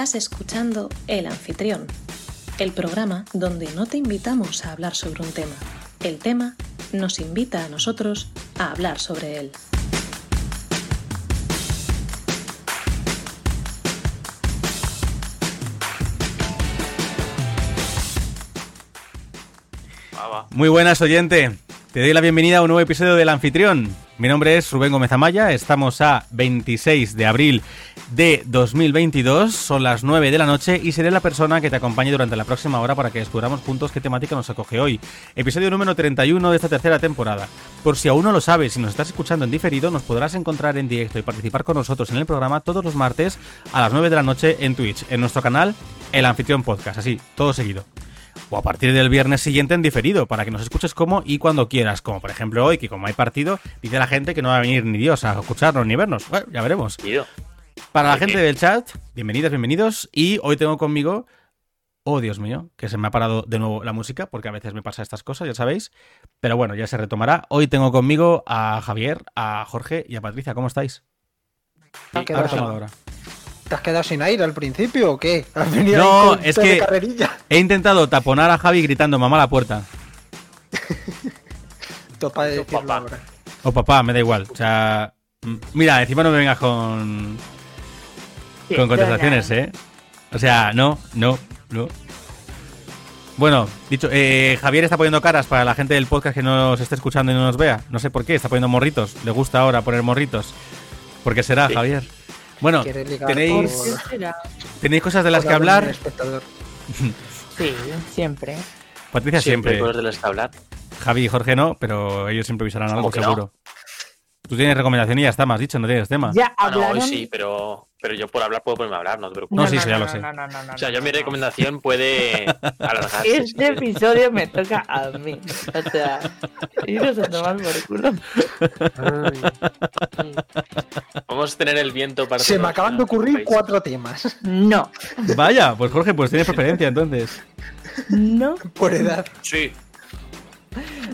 Estás escuchando El Anfitrión, el programa donde no te invitamos a hablar sobre un tema. El tema nos invita a nosotros a hablar sobre él. Muy buenas, oyente. Te doy la bienvenida a un nuevo episodio del Anfitrión. Mi nombre es Rubén Gómez Amaya, estamos a 26 de abril de 2022, son las 9 de la noche y seré la persona que te acompañe durante la próxima hora para que descubramos juntos qué temática nos acoge hoy. Episodio número 31 de esta tercera temporada. Por si aún no lo sabes, si nos estás escuchando en diferido, nos podrás encontrar en directo y participar con nosotros en el programa todos los martes a las 9 de la noche en Twitch, en nuestro canal El Anfitrión Podcast, así, todo seguido o a partir del viernes siguiente en diferido, para que nos escuches como y cuando quieras. Como por ejemplo hoy, que como hay partido, dice la gente que no va a venir ni Dios a escucharnos ni vernos. Bueno, ya veremos. Para la gente del chat, bienvenidos, bienvenidos. Y hoy tengo conmigo. Oh, Dios mío, que se me ha parado de nuevo la música, porque a veces me pasa estas cosas, ya sabéis. Pero bueno, ya se retomará. Hoy tengo conmigo a Javier, a Jorge y a Patricia. ¿Cómo estáis? ¿Qué ahora. ¿Te has quedado sin aire al principio o qué? ¿Has venido no, es que he intentado taponar a Javi gritando mamá a la puerta. Topa de papá. O papá, me da igual. O sea, mira, encima no me vengas con con contestaciones, ¿eh? O sea, no, no, no. Bueno, dicho, eh, Javier está poniendo caras para la gente del podcast que nos esté escuchando y no nos vea. No sé por qué, está poniendo morritos. Le gusta ahora poner morritos. ¿Por qué será, Javier? Bueno, tenéis, tenéis cosas de las que hablar. Sí, siempre. Patricia siempre. Siempre de las que hablar. Javi y Jorge no, pero ellos improvisarán algo seguro. Tú tienes recomendación y ya está, has dicho, no tienes tema. Ya ah, no, hoy sí, pero, pero yo por hablar puedo ponerme a hablar, no te preocupes. No, sí, sí, ya lo sé. o sea, yo mi recomendación puede alargarse. Este episodio me toca a mí. O sea, iros a tomar por culo. Vamos a tener el viento para... Se me acaban de ocurrir cuatro temas. No. Vaya, pues Jorge, pues tienes preferencia entonces. No. Por edad. Sí.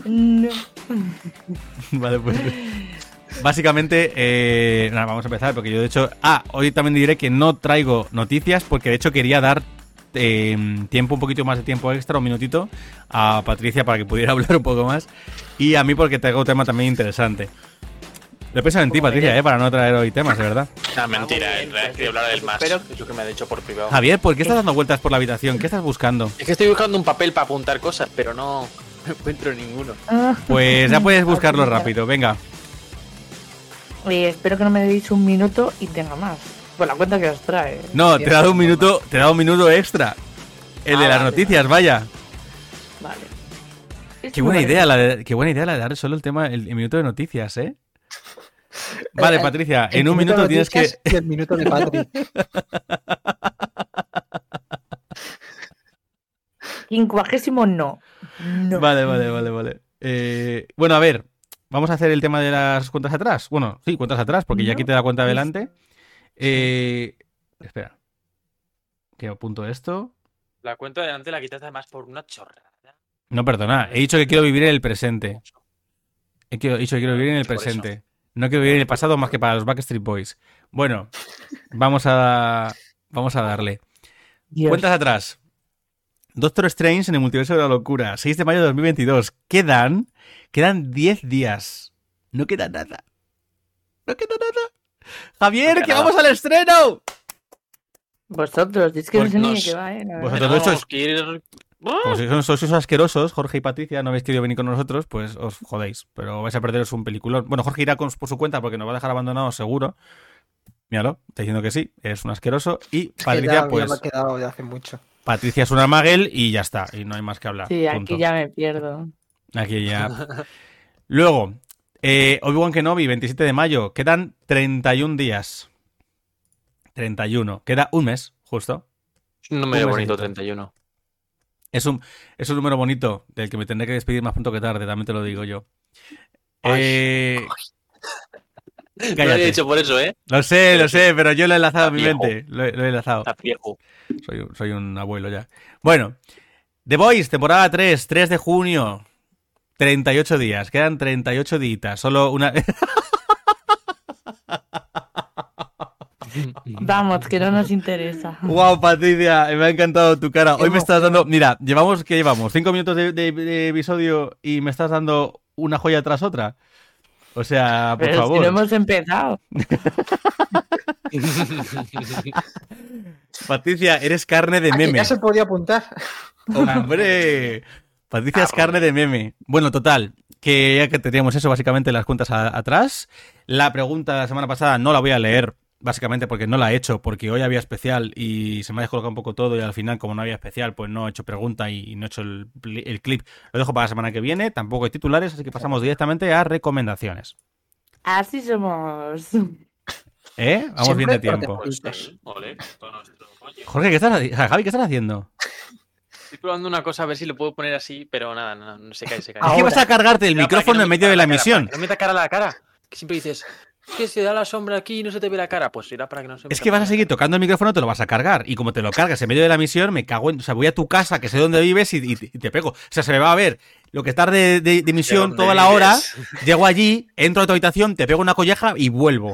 No. Vale, pues... Básicamente, eh, nada, vamos a empezar porque yo de hecho... Ah, hoy también diré que no traigo noticias porque de hecho quería dar em, tiempo, un poquito más de tiempo extra, un minutito, a Patricia para que pudiera hablar un poco más y a mí porque tengo un tema también interesante. Lo he pensado en ti, Patricia, eh, para no traer hoy temas, de verdad. No, mentira, en realidad quería hablar del más. Pero es lo que me ha dicho por privado. Javier, ¿por qué estás dando vueltas por la habitación? ¿Qué estás buscando? Es que estoy buscando un papel para apuntar cosas, pero no encuentro ninguno. Pues ya puedes buscarlo rápido, venga. Y espero que no me deis un minuto y tenga más. Por la cuenta que os trae. No, te he dado un minuto, te he dado un minuto extra. El de ah, las noticias, vaya. Vale. Qué buena idea, la de, qué buena idea la de dar solo el tema, el, minuto de noticias, ¿eh? Vale, eh, Patricia, en un minuto tienes que. el minuto de Patri. Quincuagésimo no. no. Vale, vale, vale, vale. Eh, bueno, a ver, Vamos a hacer el tema de las cuentas atrás. Bueno, sí, cuentas atrás, porque ya quité la cuenta adelante. Eh, espera. Que apunto esto. La cuenta de adelante la quitaste además por una chorrada. No, perdona. He dicho que quiero vivir en el presente. He dicho que quiero vivir en el presente. No quiero vivir en el pasado más que para los Backstreet Boys. Bueno, vamos a, vamos a darle. Cuentas atrás. Doctor Strange en el multiverso de la locura. 6 de mayo de 2022. Quedan Quedan 10 días. No queda nada. No queda nada. Javier, que vamos al estreno. Vosotros, es que no sé ni qué va, ¿eh? Vosotros sois... Como si sois asquerosos, Jorge y Patricia, no habéis querido venir con nosotros, pues os jodéis. Pero vais a perderos un peliculón. Bueno, Jorge irá por su cuenta porque nos va a dejar abandonados seguro. Míralo, está diciendo que sí, es un asqueroso. Y Patricia, pues. me ha quedado hace mucho. Patricia es una Magel y ya está, y no hay más que hablar. Sí, aquí ya me pierdo. Aquí ya. Luego, eh, Obi-Wan Kenobi, 27 de mayo. Quedan 31 días. 31. Queda un mes, justo. Es un número bonito, 31. Es un, es un número bonito del que me tendré que despedir más pronto que tarde, también te lo digo yo. Eh... No lo he dicho por eso, ¿eh? Lo sé, lo sé, pero yo lo he enlazado a mi mente. Lo, he enlazado. Soy, soy un abuelo ya. Bueno, The Voice, temporada 3, 3 de junio. 38 días, quedan 38 días. Solo una. Vamos, que no nos interesa. Wow, Patricia, me ha encantado tu cara. Hoy me estás dando. Mira, llevamos, ¿qué llevamos? ¿Cinco minutos de, de- de episodio y me estás dando una joya tras otra? O sea, por Pero si favor. no hemos empezado. Patricia, eres carne de Ah, meme. ya se podía apuntar. ¡Hombre! Patricia es carne de meme. Bueno, total, que ya que teníamos eso, básicamente las cuentas a- atrás. La pregunta de la semana pasada no la voy a leer, básicamente porque no la he hecho, porque hoy había especial y se me ha descolocado un poco todo y al final, como no había especial, pues no he hecho pregunta y, no he hecho el, clip. Lo dejo para la semana que viene, tampoco hay titulares, así que pasamos directamente a recomendaciones. Así somos. ¿Eh? Vamos Siempre bien de tiempo. Jorge, ¿qué estás, Javi, ¿qué estás haciendo? Estoy probando una cosa a ver si lo puedo poner así, pero nada, no, no se cae, se cae. Ahora. vas a cargarte el micrófono no en me medio de la emisión. No me cara a la cara. Que siempre dices, es que se da la sombra aquí y no se te ve la cara. Pues será para que no se me Es que vas a seguir tocando el micrófono, te lo vas a cargar. Y como te lo cargas en medio de la misión, me cago en. O sea, voy a tu casa, que sé dónde vives, y, y- y te pego. O sea, se me va a ver lo que tarde de, de misión toda la hora. Llego allí, entro a tu habitación, te pego una colleja y vuelvo.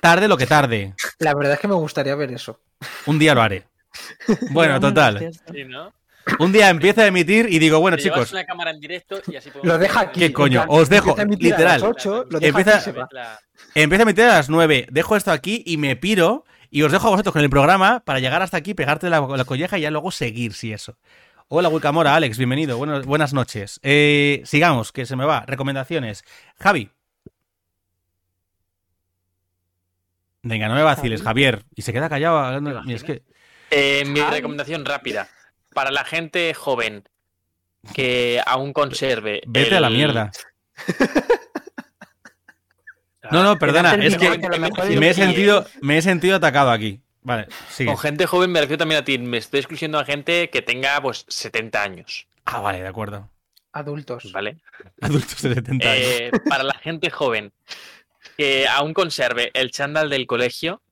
Tarde lo que tarde. La verdad es que me gustaría ver eso. Un día lo haré. Bueno, total. Sí, ¿no? Un día empiezo a emitir y digo, bueno, Te chicos, una cámara en directo y así podemos Lo deja aquí. ¿Qué coño? Os dejo, empieza a emitir a literal. las ocho, lo deja Empieza- aquí y se va. La- empiezo a emitir a las 9, dejo esto aquí y me piro. Y os dejo a vosotros con el programa para llegar hasta aquí, pegarte la, la colleja y ya luego seguir, si eso. Hola, Wilcamora, Alex, bienvenido. Bueno, buenas noches. Eh, sigamos, que se me va. Recomendaciones. Javi. Venga, no me vaciles, Javi. Javier. Y se queda callado. hablando- ¿Te Mira, es que... Eh, mi recomendación rápida. Para la gente joven que aún conserve. Vete a la el- mierda. No, no, perdona, es que me he sentido, me he sentido atacado aquí. Vale, sigue. Con gente joven me refiero también a ti. Me estoy excluyendo a gente que tenga pues 70 años. Ah, vale, de acuerdo. Adultos. ¿Vale? Adultos de 70 años. Eh, para la gente joven que aún conserve el chándal del colegio,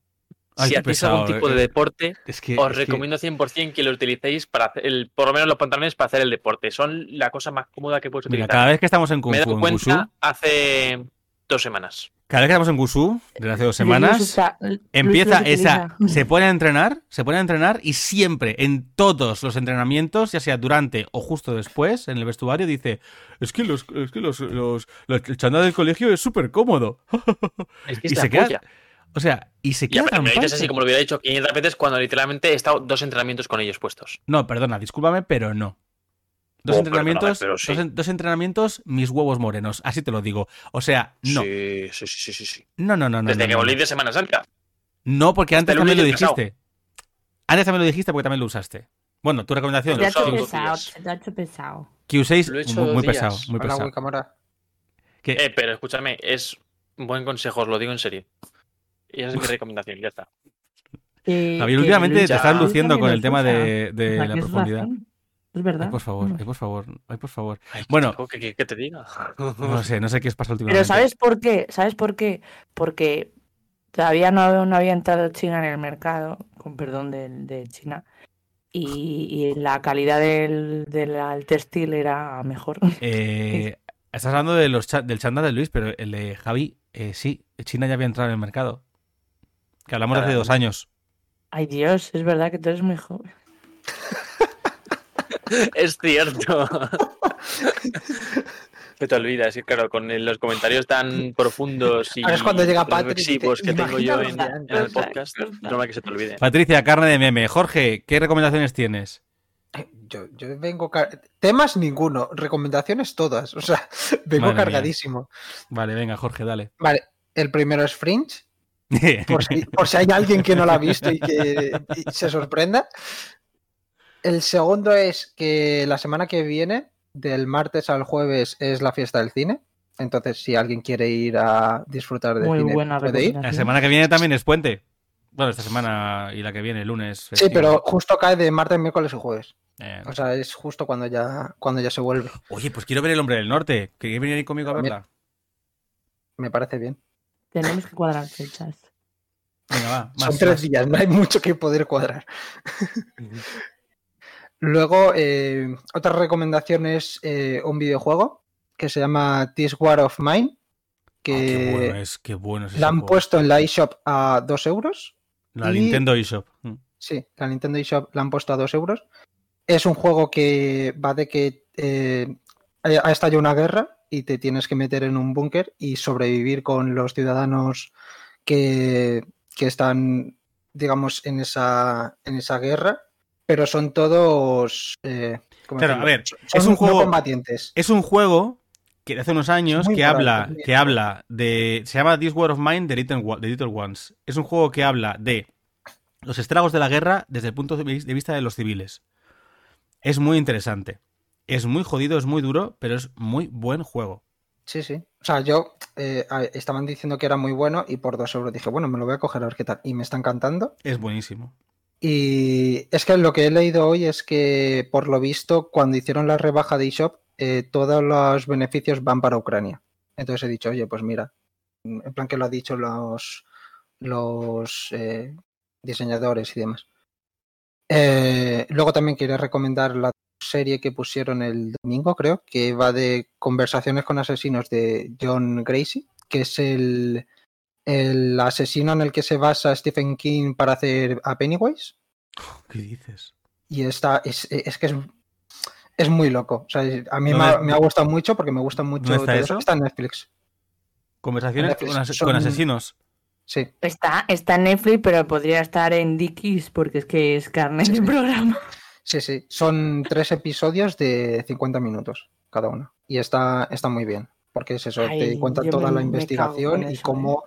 Ay, si hacéis pesado, algún tipo eh. de deporte, Es que, os es que- recomiendo 100% que lo utilicéis para hacer el, por lo menos los pantalones para hacer el deporte. Son la cosa más cómoda que puedes Mira, utilizar. cada vez que estamos en Kung Me he Fu, dado en cuenta hace dos semanas. cada vez que estamos en Wushu, desde hace dos Luis semanas, Luis empieza esa, se pone a entrenar, se pone a entrenar y siempre, en todos los entrenamientos, ya sea durante o justo después, en el vestuario, dice, es que los, es que los, los- los- el chándal del colegio es súper cómodo. Es que Y es se queda- polla. O sea, y se Y queda aparte tan me dices así como lo hubiera dicho 500 veces cuando literalmente he estado dos entrenamientos con ellos puestos. No, perdona, discúlpame, pero no. Dos Oh, entrenamientos, sí. dos, en- dos entrenamientos, mis huevos morenos, así te lo digo. O sea, no. Sí, sí, sí, sí, sí. No, no, no, no. Desde no, que volví no. de Semana Santa. No, porque antes el también lo dijiste. Antes también lo dijiste porque también lo usaste. Bueno, tu recomendación. Te ha hecho pesado, te ha hecho pesado. Que uséis Lo he hecho muy, pesado, muy pesado. Eh, pero escúchame, es un buen consejo, os lo digo en serio. Y esa es mi recomendación, ya está. Que últimamente te estás luciendo con el tema de, de la profundidad. razón. Es verdad. Ay, por favor, ay, por favor, ay, por favor. Ay, Bueno. ¿qué, qué- qué te diga? No sé, no sé qué os pasa últimamente. Pero ¿sabes por qué? ¿Sabes por qué? Porque todavía no, no había entrado China en el mercado, con perdón de, de China, y, y la calidad del, del textil era mejor. Eh, estás hablando de los cha- del chándal de Luis, pero el de Javi, eh, sí, China ya había entrado en el mercado. Que hablamos de hace dos años. Ay Dios, es verdad que tú eres muy joven. es cierto. Se te olvida, es que claro, con los comentarios tan profundos y Ahora es cuando llega Patrick y que tengo yo en, "Imagínalo en el antes". podcast, normal que se te olvide. Patricia, carne de meme. Jorge, ¿qué recomendaciones tienes? Yo, yo vengo. car- Temas ninguno, recomendaciones todas. O sea, vengo Madre mía. cargadísimo. Vale, venga, Jorge, dale. Vale, el primero es Fringe. Por si, por si hay alguien que no lo ha visto y que y se sorprenda. El segundo es que la semana que viene, del martes al jueves, es la fiesta del cine. Entonces, si alguien quiere ir a disfrutar de Muy cine, buena puede ir. La semana que viene también es puente. Bueno, esta semana y la que viene, el lunes. Sí, pero justo cae de martes, miércoles y jueves. Eh, O sea, es justo cuando ya, cuando ya se vuelve. Oye, pues quiero ver El Hombre del Norte. ¿Queréis venir conmigo a verla? Me parece bien. Tenemos que cuadrar fechas. Venga, va. Son tres más. días, no hay mucho que poder cuadrar. Luego, eh, otra recomendación es eh, un videojuego que se llama This War of Mine. que Ah, qué bueno es, qué bueno es ese la han juego. puesto en la eShop a 2 euros. La y- Nintendo eShop. Mm. Sí, la Nintendo eShop la han puesto a 2 euros. Es un juego que va de que eh, ha estallado una guerra y te tienes que meter en un búnker y sobrevivir con los ciudadanos que, que están, digamos, en esa, en esa guerra, pero son todos... eh, ¿cómo Claro, a ver, Son es un no juego- combatientes. Es un juego que de hace unos años que habla, que habla de. Se llama This War of Mine de Little, Ones. Es un juego que habla de los estragos de la guerra desde el punto de vista de los civiles. Es muy interesante. Es muy jodido, es muy duro, pero es muy buen juego. Sí, sí. O sea, yo eh, estaban diciendo que era muy bueno y por 2 euros dije, bueno, me lo voy a coger a ver qué tal. Y me está encantando. Es buenísimo. Y es que lo que he leído hoy es que, por lo visto, cuando hicieron la rebaja de eShop, eh, todos los beneficios van para Ucrania. Entonces he dicho, oye, pues mira, en plan que lo han dicho los, los eh, diseñadores y demás. Eh, luego también quería recomendar la serie que pusieron el domingo, creo, que va de conversaciones con asesinos de John Gracie, que es el, el asesino en el que se basa Stephen King para hacer a Pennywise. ¿Qué dices? Y está, es, es que es, es muy loco. O sea, a mí me ¿Dónde- ha, me ha gustado mucho porque me gusta mucho. ¿Dónde está todo eso? Está en Netflix. Conversaciones Netflix. con, ase- Son- con asesinos. Sí. Está, está en Netflix, pero podría estar en Dickies porque es que es carne Sí, de sí. programa. Sí, sí. Son tres episodios de 50 minutos cada uno. Y está, está muy bien. Porque es eso, Ay, te cuenta toda me- la investigación y eso, ¿eh? cómo,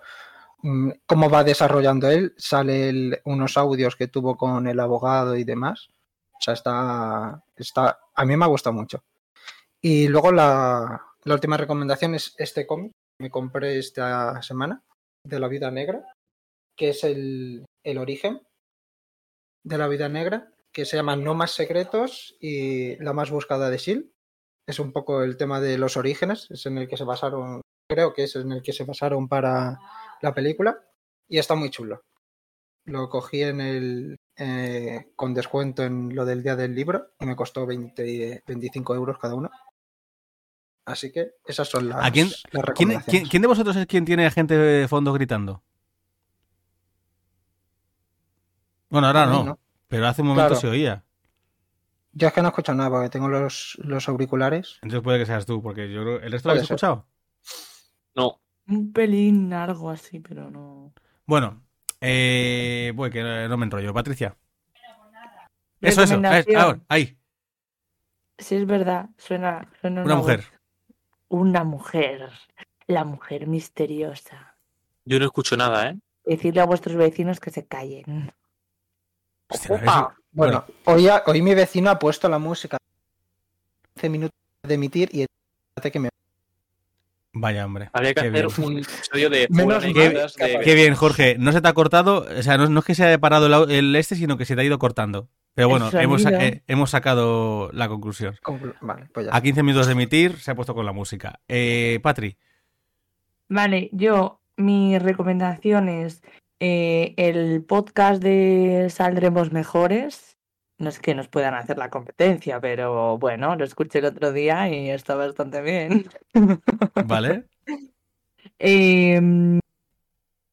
mm, cómo va desarrollando él. Sale el- unos audios que tuvo con el abogado y demás. O sea, está, está. A mí me ha gustado mucho. Y luego la, la última recomendación es este cómic que me compré esta semana de la vida negra, que es el, el origen de la vida negra, que se llama No más secretos y la más buscada de Shield. Es un poco el tema de los orígenes, es en el que se basaron, creo que es en el que se basaron para la película y está muy chulo. Lo cogí en el eh, con descuento en lo del día del libro y me costó 20, 25 euros cada uno. Así que esas son las, ¿A quién- las ¿Quién, recomendaciones. quién- quién de vosotros es quien tiene gente de fondo gritando? Bueno, ahora no. Pero hace un momento Claro. se oía. Yo es que no escucho nada porque tengo los, los auriculares. Entonces puede que seas tú, porque yo creo- ¿El resto lo habéis ser. escuchado? No. Un pelín, algo así, pero no. Bueno, eh, voy, que no me enrollo. Patricia. Eso, eso. es- Recomendación. ahora, ahí. Sí, es verdad. Suena, suena Una voz. mujer. Una mujer. La mujer misteriosa. Yo no escucho nada, ¿eh? Decirle a vuestros vecinos que se callen. Hostia, Opa. es- Bueno, hoy, ha- hoy mi vecino ha puesto la música 15 minutos de emitir y hace que me... Vaya, hombre. Habría que Qué hacer bien. un episodio de Menos de de- Qué bien, Jorge. No se te ha cortado, o sea, no, no es que se haya parado el, este, sino que se te ha ido cortando. Pero bueno, hemos, eh, hemos sacado la conclusión. conclu- Vale, pues ya. A 15 minutos de emitir se ha puesto con la música. Eh, Patri, Vale, yo, mi recomendación es eh, el podcast de Saldremos Mejores. No es que nos puedan hacer la competencia, pero bueno, lo escuché el otro día y está bastante bien. ¿vale? Eh,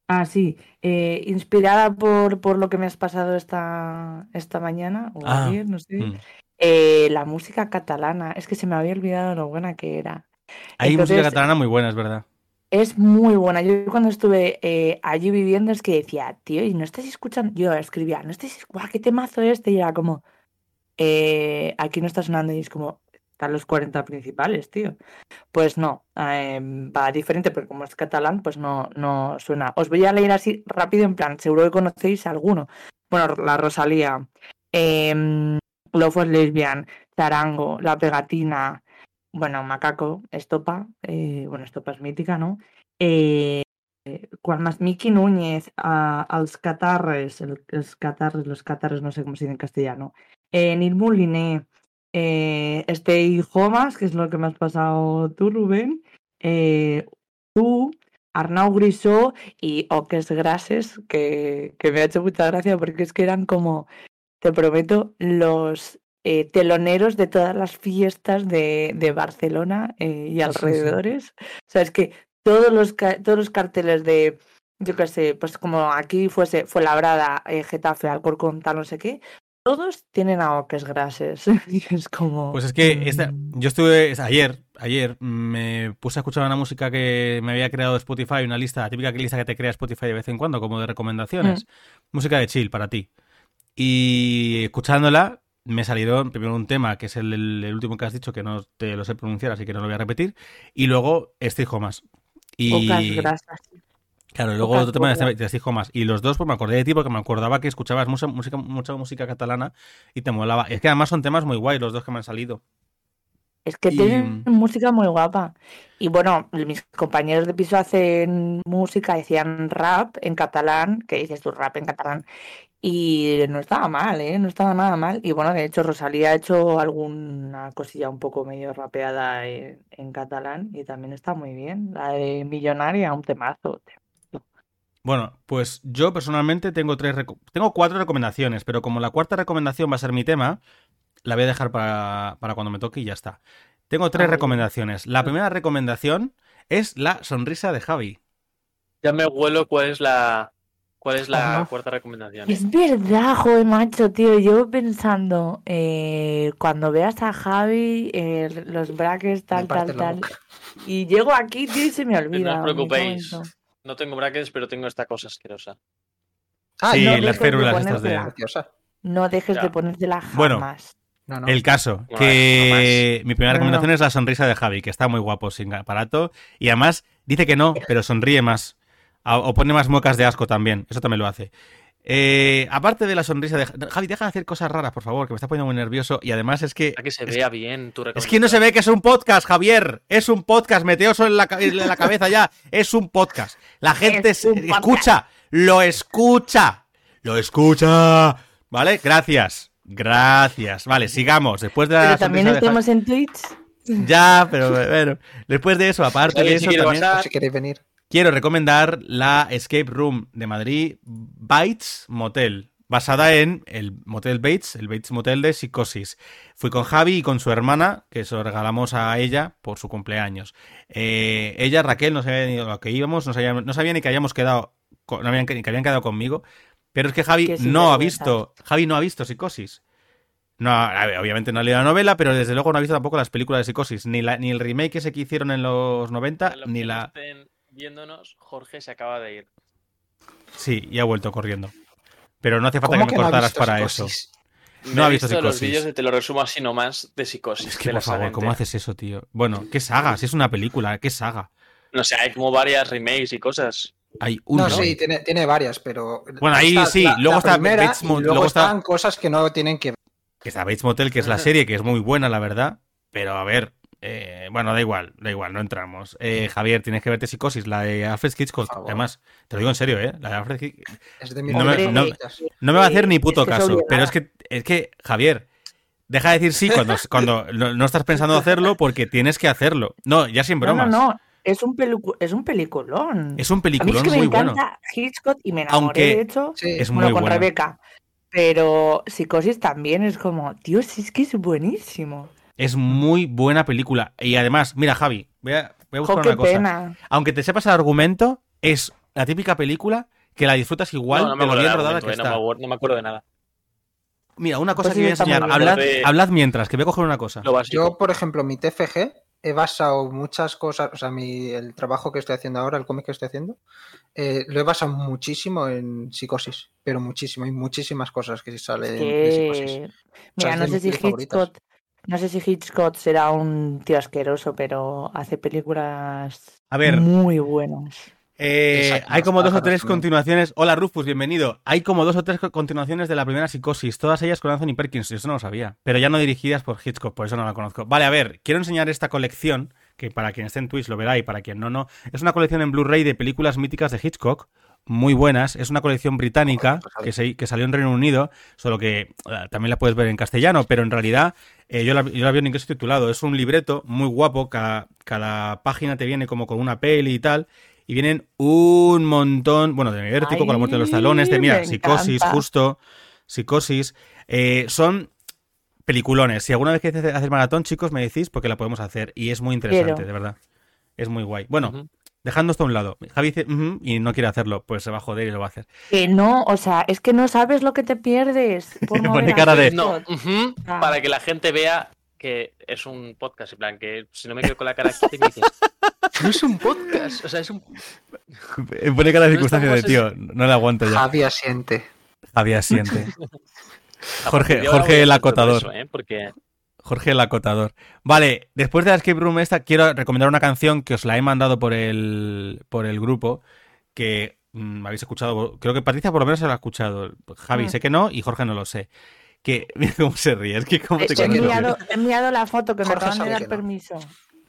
ah, sí, eh, inspirada por, por lo que me has pasado esta, esta mañana, o Ah, ayer, no sé. Mm. Eh, la música catalana, es que se me había olvidado lo buena que era. Hay música catalana muy buena, es verdad. Es muy buena. Yo cuando estuve eh, allí viviendo es que decía, tío, y no estáis escuchando. Yo escribía, no estáis, guau, qué temazo este. Y era como, eh, aquí no está sonando. Y es como, están los 40 principales, tío. Pues no, eh, va diferente, porque como es catalán, pues no, no suena. Os voy a leer así rápido, en plan, seguro que conocéis alguno. Bueno, la Rosalía, eh, Love was Lesbian, Charango, La Pegatina, bueno, Macaco, Estopa, eh, bueno, Estopa es mítica, ¿no? Eh, ¿Cuál más? Miki Núñez, a, als catarres, el- los catarres, los catarres, no sé cómo se dice en castellano. Eh, Nil Mouliné, eh, Stay Homas, que es lo que me has pasado tú, Rubén. Eh, tú, Arnau Grisó y Oques Grases, que, que me ha hecho mucha gracia porque es que eran como, te prometo, los eh, teloneros de todas las fiestas de, de Barcelona eh, y sí, sí. alrededores. O sea, es que todos los, todos los carteles de, yo qué sé, pues como aquí fuese, fue Labrada, eh, Getafe, Alcorcón, tal, no sé qué, todos tienen aoques grases. y es como. Pues es que esta, yo estuve ayer, ayer me puse a escuchar una música que me había creado Spotify, una lista, la típica lista que te crea Spotify de vez en cuando, como de recomendaciones. Música de chill para ti. Y escuchándola, me salieron primero un tema, que es el, último que has dicho, que no te lo sé pronunciar, así que no lo voy a repetir. Y luego Steve Homas. Y... grasas. Claro, y luego otro tema de Steve Homas. Y los dos, pues me acordé de ti porque me acordaba que escuchabas mucha música, mucha música catalana y te molaba. Es que además son temas muy guay los dos que me han salido. Es que tienen música muy guapa. Y bueno, mis compañeros de piso hacen música, decían rap en catalán, que dices tu rap en catalán. Y no estaba mal, ¿eh? No estaba nada mal. Y bueno, de hecho, Rosalía ha hecho alguna cosilla un poco medio rapeada en, en catalán y también está muy bien. La de Millonaria, un temazo. Bueno, pues yo personalmente tengo tres tengo cuatro recomendaciones, pero como la cuarta recomendación va a ser mi tema, la voy a dejar para, cuando me toque y ya está. Tengo tres recomendaciones. La primera recomendación es la sonrisa de Javi. Ya me huelo cuál es la cuál es la cuarta recomendación. Es verdad, joder, macho, tío. Yo pensando, eh, cuando veas a Javi, eh, los brackets, tal, tal, tal. Y llego aquí, tío, y se me olvida. No os preocupéis. No tengo brackets, pero tengo esta cosa asquerosa. Ah, sí, las férulas estas de. No dejes de ponértela jamás. Bueno, el caso, que mi primera recomendación es la sonrisa de Javi, que está muy guapo sin aparato. Y además dice que no, pero sonríe más. O pone más muecas de asco también. Eso también lo hace. Eh, aparte de la sonrisa de Javi, deja de hacer cosas raras, por favor, que me está poniendo muy nervioso. Y además es que. que se vea bien tu Es que no se ve que es un podcast, Javier. Es un podcast. Meteoso en la, en la cabeza ya. Es un podcast. La gente escucha. Lo escucha. Lo escucha. ¿Vale? Gracias. Gracias. Vale, sigamos. Después de la pero también estamos en Twitch. Ya, pero bueno. Después de eso, aparte de eso, también. Si queréis venir quiero recomendar la Escape Room de Madrid, Bates Motel, basada en el Motel Bates, el Bates Motel de Psicosis. Fui con Javi y con su hermana, que se lo regalamos a ella por su cumpleaños. Eh, ella, Raquel, no sabía ni lo que íbamos, no sabía, ni que habíamos quedado, no habían, ni que habían quedado conmigo. Pero es que Javi no ha visto, Javi no ha visto Psicosis. No, obviamente no ha leído la novela, pero desde luego no ha visto tampoco las películas de Psicosis, ni, la, ni el remake ese que hicieron en los 90, ni la viéndonos, Jorge se acaba de ir. Sí, y ha vuelto corriendo. Pero no hace falta que me cortaras para eso. No ha visto, psicosis. los vídeos te lo resumo así nomás de psicosis. Es que, por favor, ¿cómo haces eso, tío? Bueno, ¿qué saga? Si es una película, ¿qué saga? No sé, hay como varias remakes y cosas. Hay uno. No, sí, tiene, tiene varias, pero. Bueno, ahí sí. luego está Bates Motel. Luego, están cosas que no tienen que ver. Que está Bates Motel, que es la serie, que es muy buena, la verdad. Pero a ver, eh, bueno, da igual, da igual, no entramos. Eh, Javier, tienes que verte Psicosis, la de Alfred Hitchcock. Además, te lo digo en serio, ¿eh? La de Alfred Hitchcock. no, me, va a hacer ni puto caso, pero es que, es que, Javier, deja de decir sí cuando, cuando no, estás pensando hacerlo porque tienes que hacerlo. No, ya sin bromas. No, no, Es un, es un peliculón. Es un peliculón muy bueno. Hitchcock y me enamoré, Aunque de hecho, es muy con Rebeca. Pero Psicosis también es como, Dios, es que es buenísimo. Es muy buena película. Y además, mira, Javi, voy a, buscar una cosa. Aunque te sepas el argumento, es la típica película que la disfrutas igual no, no bien rodada que eh, está. No me, acuerdo de nada. Mira, una cosa pues que voy a enseñar. Hablad, mientras, que voy a coger una cosa. Yo, por ejemplo, mi TFG he basado muchas cosas, o sea, mi, el trabajo que estoy haciendo ahora, el cómic que estoy haciendo, eh, lo he basado muchísimo en psicosis, pero muchísimo, hay muchísimas cosas que salen de psicosis. Mira, no sé si Hitchcock, no sé si Hitchcock será un tío asqueroso, pero hace películas muy buenas. Eh, hay como dos o tres continuaciones. Hola Rufus, bienvenido. Hay como dos o tres continuaciones de la primera psicosis, todas ellas con Anthony Perkins, eso no lo sabía. Pero ya no dirigidas por Hitchcock, por eso no la conozco. Vale, a ver, quiero enseñar esta colección, que para quien esté en Twitch lo verá y para quien no, no. Es una colección en Blu-ray de películas míticas de Hitchcock, muy buenas. Es una colección británica que, que salió en Reino Unido, solo que eh, también la puedes ver en castellano, pero en realidad eh, yo, la, vi en inglés titulado. Es un libreto muy guapo, cada, cada, página te viene como con una peli y tal. Y vienen un montón, bueno, de Vértigo, con la muerte de los talones, de mira, Psicosis, justo, Psicosis. Eh, son peliculones. Si alguna vez queréis hacer maratón, chicos, me decís porque la podemos hacer. Y es muy interesante, de verdad. Es muy guay. Bueno, Dejando esto a un lado. Javi dice, y no quiere hacerlo, pues se va a joder y lo va a hacer. Que no, o sea, es que no sabes lo que te pierdes. Por Pone cara a de-. No, Ah. para que la gente vea que es un podcast. En plan, que si no me quedo con la cara aquí, me dices, no es un podcast. O sea, es un. Pone cara de No circunstancia de tío, no le aguanto ya. Javi asiente. Javi asiente. Jorge- Jorge el acotador. eso, ¿eh? Porque Jorge el acotador. Vale, después de la escape room esta, quiero recomendar una canción que os la he mandado por el, por el grupo, que mm, habéis escuchado, creo que Patricia por lo menos se la ha escuchado. Javi Mm. sé que no y Jorge no lo sé. Que, mira cómo se ríe, es que cómo te que he enviado, he enviado la foto que me acaban de dar no. permiso.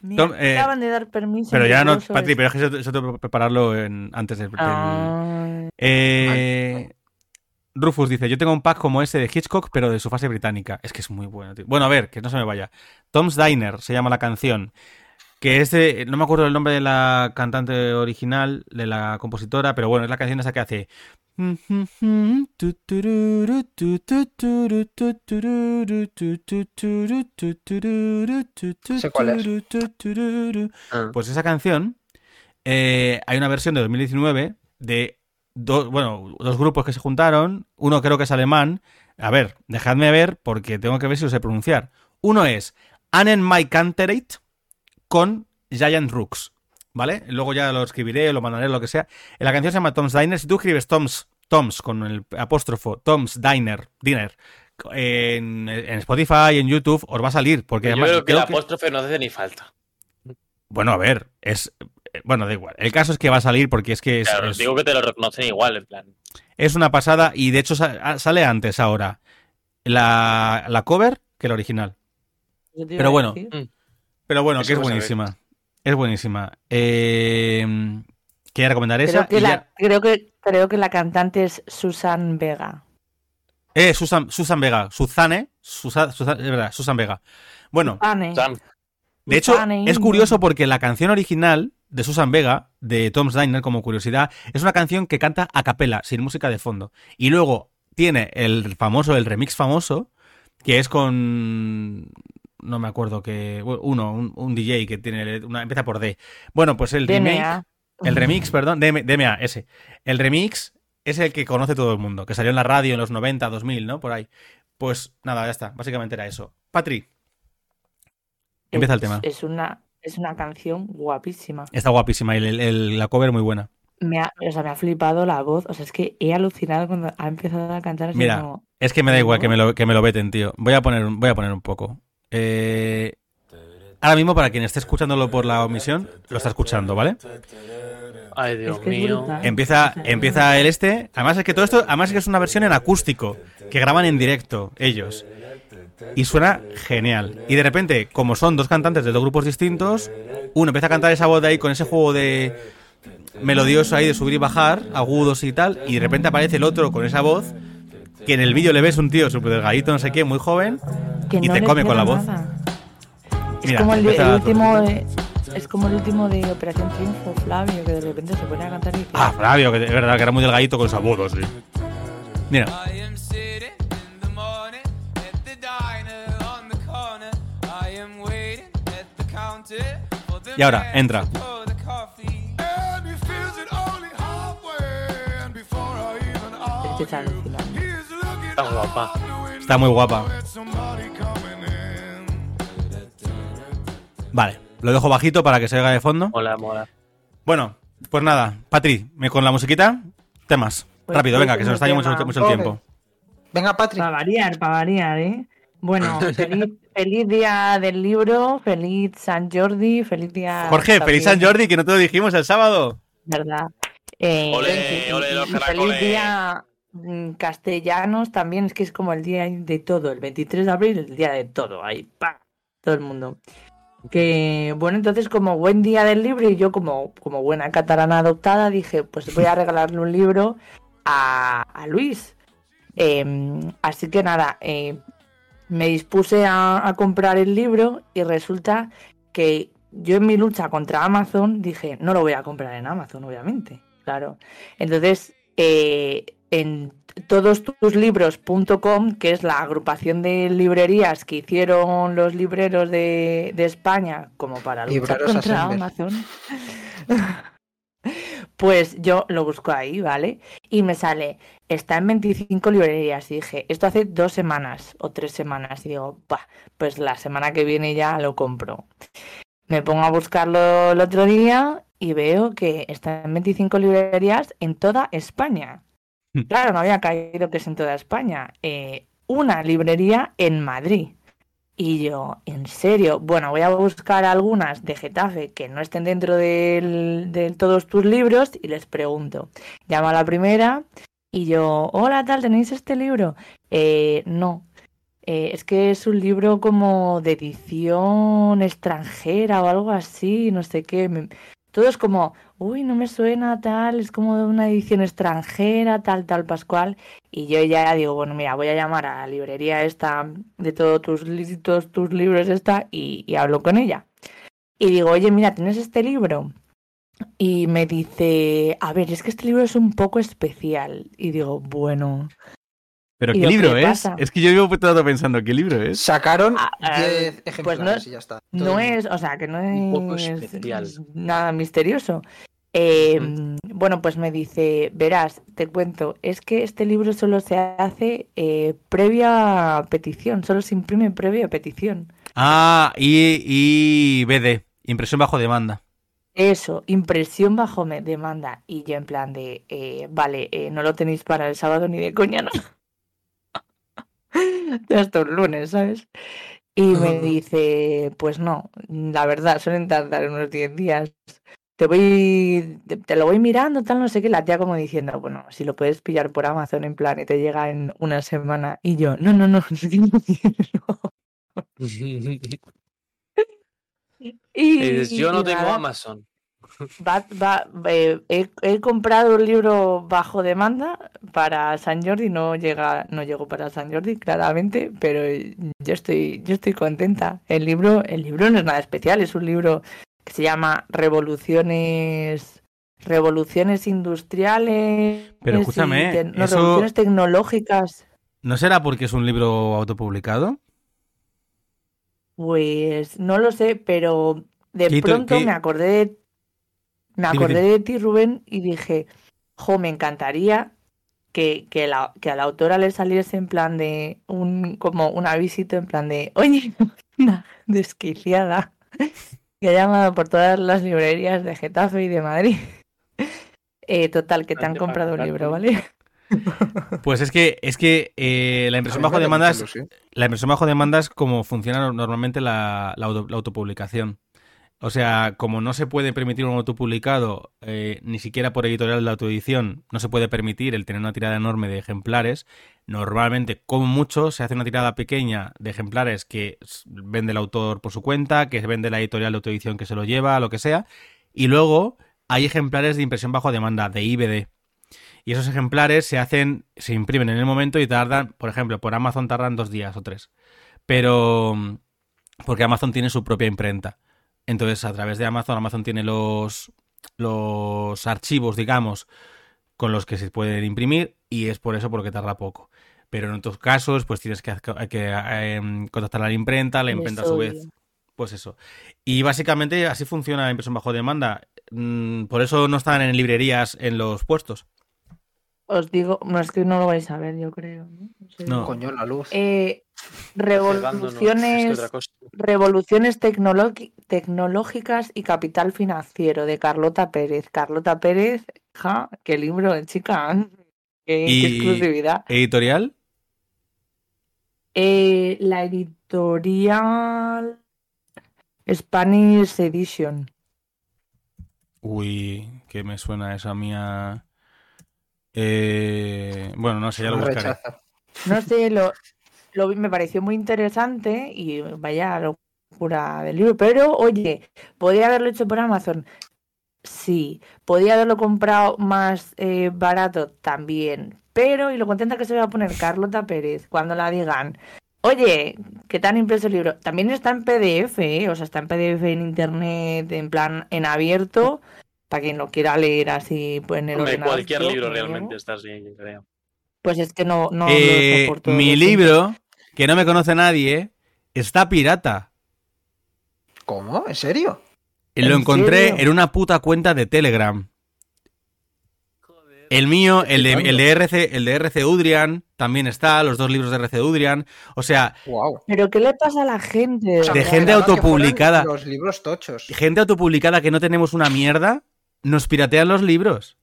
Me Tom, eh, acaban de dar permiso. Pero ya no, Patri, es. pero es que eso, eso tengo que prepararlo en- antes del... del- Ah, Eh, Rufus dice, yo tengo un pack como ese de Hitchcock, pero de su fase británica. Es que es muy bueno, tío. Bueno, a ver, que no se me vaya. Tom's Diner se llama la canción. Que es de, no me acuerdo el nombre de la cantante original, de la compositora, pero bueno, es la canción esa que hace... Sé cuál es. Ah. Pues esa canción, eh, hay una versión de 2019 de dos, bueno, dos grupos que se juntaron. Uno creo que es alemán. A ver, dejadme ver porque tengo que ver si lo sé pronunciar. Uno es Annen My Canterate con Giant Rooks. ¿Vale? Luego ya lo escribiré, lo mandaré, lo que sea. La canción se llama Tom's Diner. Si tú escribes Tom's, Tom's con el apóstrofo, Tom's Diner, Dinner, en, en Spotify, en YouTube, os va a salir. Porque yo además creo que creo el que- apóstrofe no hace ni falta. bueno, a ver, es. Bueno, da igual. El caso es que va a salir porque es que es, Claro, es- digo que te lo reconocen igual, en plan. es una pasada y de hecho ah, sale antes ahora la, la cover que la original. iba Pero bueno. Pero bueno, Eso que es buenísima. Es buenísima. Eh, quería recomendar esa. Creo que, y la, ya- creo, que, creo que la cantante es Susan Vega. Eh, Susan, Susan Vega. Suzane. Susa- Susa- es verdad, Susan Vega. Bueno, Susane. De hecho, Susane es curioso porque la canción original de Susan Vega, de Tom's Diner, como curiosidad, es una canción que canta a capela, sin música de fondo. Y luego tiene el famoso, el remix famoso, que es con. No me acuerdo que. Uno, un, un DJ que tiene. Una, empieza por D. Bueno, pues el remake. El remix, perdón, DM DMA, ese. El remix es el que conoce todo el mundo, que salió en la radio en los 90, 2000, ¿no? Por ahí. Pues nada, ya está. Básicamente era eso. Patri, empieza el tema. Es una, es una canción guapísima. Está guapísima y el- el- la cover muy buena. Me ha, o sea, me ha flipado la voz. O sea, es que he alucinado cuando ha empezado a cantar. así Mira, como- Es que me da igual que me lo, que me lo veten, tío. Voy a poner, un- voy a poner un poco. Eh, ahora mismo, para quien esté escuchándolo por la omisión, lo está escuchando, ¿vale? ay Dios Es que mío. Empieza, empieza el este. Además es que todo esto, además es que es una versión en acústico, que graban en directo ellos. Y suena genial. Y de repente, como son dos cantantes de dos grupos distintos, uno empieza a cantar esa voz de ahí con ese juego de melodioso ahí de subir y bajar, agudos y tal, y de repente aparece el otro con esa voz, que en el vídeo le ves un tío súper delgadito, no sé qué, muy joven, que y no te come con la voz. Es Mira, como el, el último de, es como el último de Operación Triunfo, Flavio, que de repente se pone a cantar y Ah, Flavio, que es verdad que era muy delgadito con esa voz, sí. Mira, even es que está guapa. está muy guapa. Vale, lo dejo bajito para que se oiga de fondo. Mola, mola. Bueno, pues nada, Patri, me con la musiquita, temas. Pues Rápido, sí, venga, que se nos está yendo mucho, mucho el tiempo. Venga, Patri. Para variar, para variar, ¿eh? Bueno, feliz, feliz día del libro, feliz San Jordi, feliz día. Jorge, feliz San Jordi, que no te lo dijimos el sábado. ¿Verdad? Eh, Ole, y- ole, los y feliz día mm, castellanos también, es que es como el día de todo, el 23 de abril, el día de todo, ahí, pa, todo el mundo. Que bueno, entonces como buen día del libro y yo como, como buena catalana adoptada dije, pues voy a regalarle un libro a, a Luis. Em, así que nada, eh, me dispuse a, a comprar el libro y resulta que yo en mi lucha contra Amazon dije, no lo voy a comprar en Amazon, obviamente. Claro. Entonces, eh, en todostuslibros.com, que es la agrupación de librerías que hicieron los libreros de, de España como para luchar Libreros contra. Amazon, Pues yo lo busco ahí, ¿vale? Y me sale, está en 25 librerías. Y dije, esto hace dos semanas o tres semanas. Y digo, bah, pues la semana que viene ya lo compro. Me pongo a buscarlo el otro día y veo que está en 25 librerías en toda España. Hmm. Claro, no había caído que es en toda España. Eh, una librería en Madrid. Y yo, ¿en serio? Bueno, voy a buscar algunas de Getafe que no estén dentro de todos tus libros y les pregunto. Llamo a la primera y yo, hola, tal, ¿tenéis este libro? "Eh, no. Eh, es que es un libro como de edición extranjera o algo así, no sé qué. Todo es como, uy, no me suena tal, es como de una edición extranjera, tal, tal, Pascual. Y yo ya digo, bueno, mira, voy a llamar a la librería esta de todos tus, todos tus libros esta y, y hablo con ella. Y digo, oye, mira, ¿tienes este libro? Y me dice, a ver, es que este libro es un poco especial. Y digo, bueno, ¿Pero ¿Y qué libro es? pasa? Es que yo llevo todo pensando, ¿qué libro es? Sacaron Ah, ah, 10 pues ejemplares no- y ya está. no es, o sea, que no Un poco es especial. nada misterioso. Eh, bueno, pues me dice, verás, te cuento, es que este libro solo se hace eh, previa petición, solo se imprime previa petición. Ah, y, y BD, impresión bajo demanda. Eso, impresión bajo demanda. Y yo en plan de, eh, vale, eh, no lo tenéis para el sábado ni de coña, ¿no? Hasta un lunes, ¿sabes? Y me dice, pues no, la verdad, suelen tardar unos 10 días. Te voy, te, te lo voy mirando, tal, no sé qué, la tía como diciendo, bueno, si lo puedes pillar por Amazon en plan y te llega en una semana. Y yo, no, no, no, que no quiero. Y, yo no tengo Amazon. Va, va, eh, he, he comprado un libro bajo demanda para San Jordi, no llega, no llegó para San Jordi, claramente, pero yo estoy, yo estoy contenta. El libro, el libro no es nada especial, es un libro que se llama Revoluciones, Revoluciones Industriales. Pero escúchame, te- no, eso- Revoluciones Tecnológicas. ¿No será porque es un libro autopublicado? Pues no lo sé, pero de ¿Qué hito- pronto qué- me acordé de, me acordé dime. de ti, Rubén, y dije, jo, me encantaría que, que, la, que a la autora le saliese en plan de un, como un avisito en plan de, oye, una desquiciada que ha llamado por todas las librerías de Getafe y de Madrid. Eh, total, que te han comprado un libro. ¿vale? Pues es que, es que eh, la impresión bajo me hace demanda mucha es, ilusión. la impresión bajo demanda es como funciona normalmente la, la auto- la autopublicación. O sea, como no se puede permitir un autopublicado, eh, ni siquiera por editorial de autoedición, no se puede permitir el tener una tirada enorme de ejemplares. Normalmente, como mucho, se hace una tirada pequeña de ejemplares que vende el autor por su cuenta, que vende la editorial de autoedición que se lo lleva, lo que sea. Y luego hay ejemplares de impresión bajo demanda, de IBD. Y esos ejemplares se hacen, se imprimen en el momento y tardan, por ejemplo, por Amazon tardan dos días o tres. Pero mm, porque Amazon tiene su propia imprenta. Entonces, a través de Amazon, Amazon tiene los, los archivos, digamos, con los que se pueden imprimir y es por eso porque tarda poco. Pero en otros casos, pues tienes que, que, em, contactar a la imprenta, la imprenta a su vez pues eso. Y básicamente así funciona la impresión bajo demanda. Mm, por eso no están en librerías en los puestos. Os digo, no es que no lo vais a ver, yo creo. No, No sé. No. Coño, la luz. Eh, revoluciones, revoluciones tecnológi- tecnológicas y capital financiero de Carlota Pérez. Carlota Pérez, ja, qué libro, chica. Qué, qué Y- exclusividad. ¿Editorial? Eh, la editorial Spanish Edition. Uy, que me suena esa mía. Eh, bueno, no sé, ya lo buscaré. No sé, lo, lo vi- me pareció muy interesante y vaya locura del libro. Pero, oye, ¿podría haberlo hecho por Amazon? Sí. ¿Podría haberlo comprado más eh, barato? También. Pero, y lo contenta que se va a poner Carlota Pérez cuando la digan, oye, ¿qué tan impreso el libro? También está en PDF, ¿eh? O sea, está en PDF en internet, en plan, en abierto, para quien lo quiera leer así, pues en el Hombre, ordenador. cualquier libro realmente está así, creo. Pues es que no, no Eh, lo soporto. mi libro, que no me conoce nadie, está pirata. ¿Cómo? ¿En serio? Y Lo ¿En encontré serio? en una puta cuenta de Telegram. El mío, el de, el de RC, el de RC Udrian, también está, los dos libros de RC Udrian. O sea, Wow. Pero ¿qué le pasa a la gente? O sea, De gente autopublicada. Los libros tochos. gente autopublicada que no tenemos una mierda, nos piratean los libros.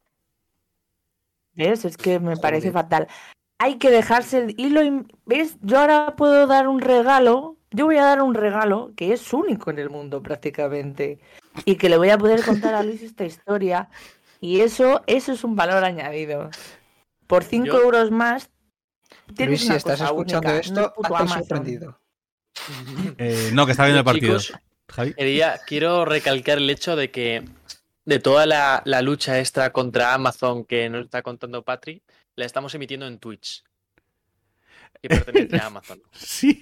¿Ves? Es que me parece fatal. Hay que dejarse el hilo. in- ¿Ves? Yo ahora puedo dar un regalo. Yo voy a dar un regalo que es único en el mundo prácticamente. Y que le voy a poder contar a Luis esta historia. Y eso, eso es un valor añadido. Por 5 Yo- euros más. tienes Luis, si estás cosa escuchando única, no esto, es sorprendido. Eh, no, que está viendo el partido. Chicos, Javi. Quería, quiero recalcar el hecho de que de toda la, la lucha extra contra Amazon que nos está contando Patri, la estamos emitiendo en Twitch. Que pertenece a Amazon. Sí.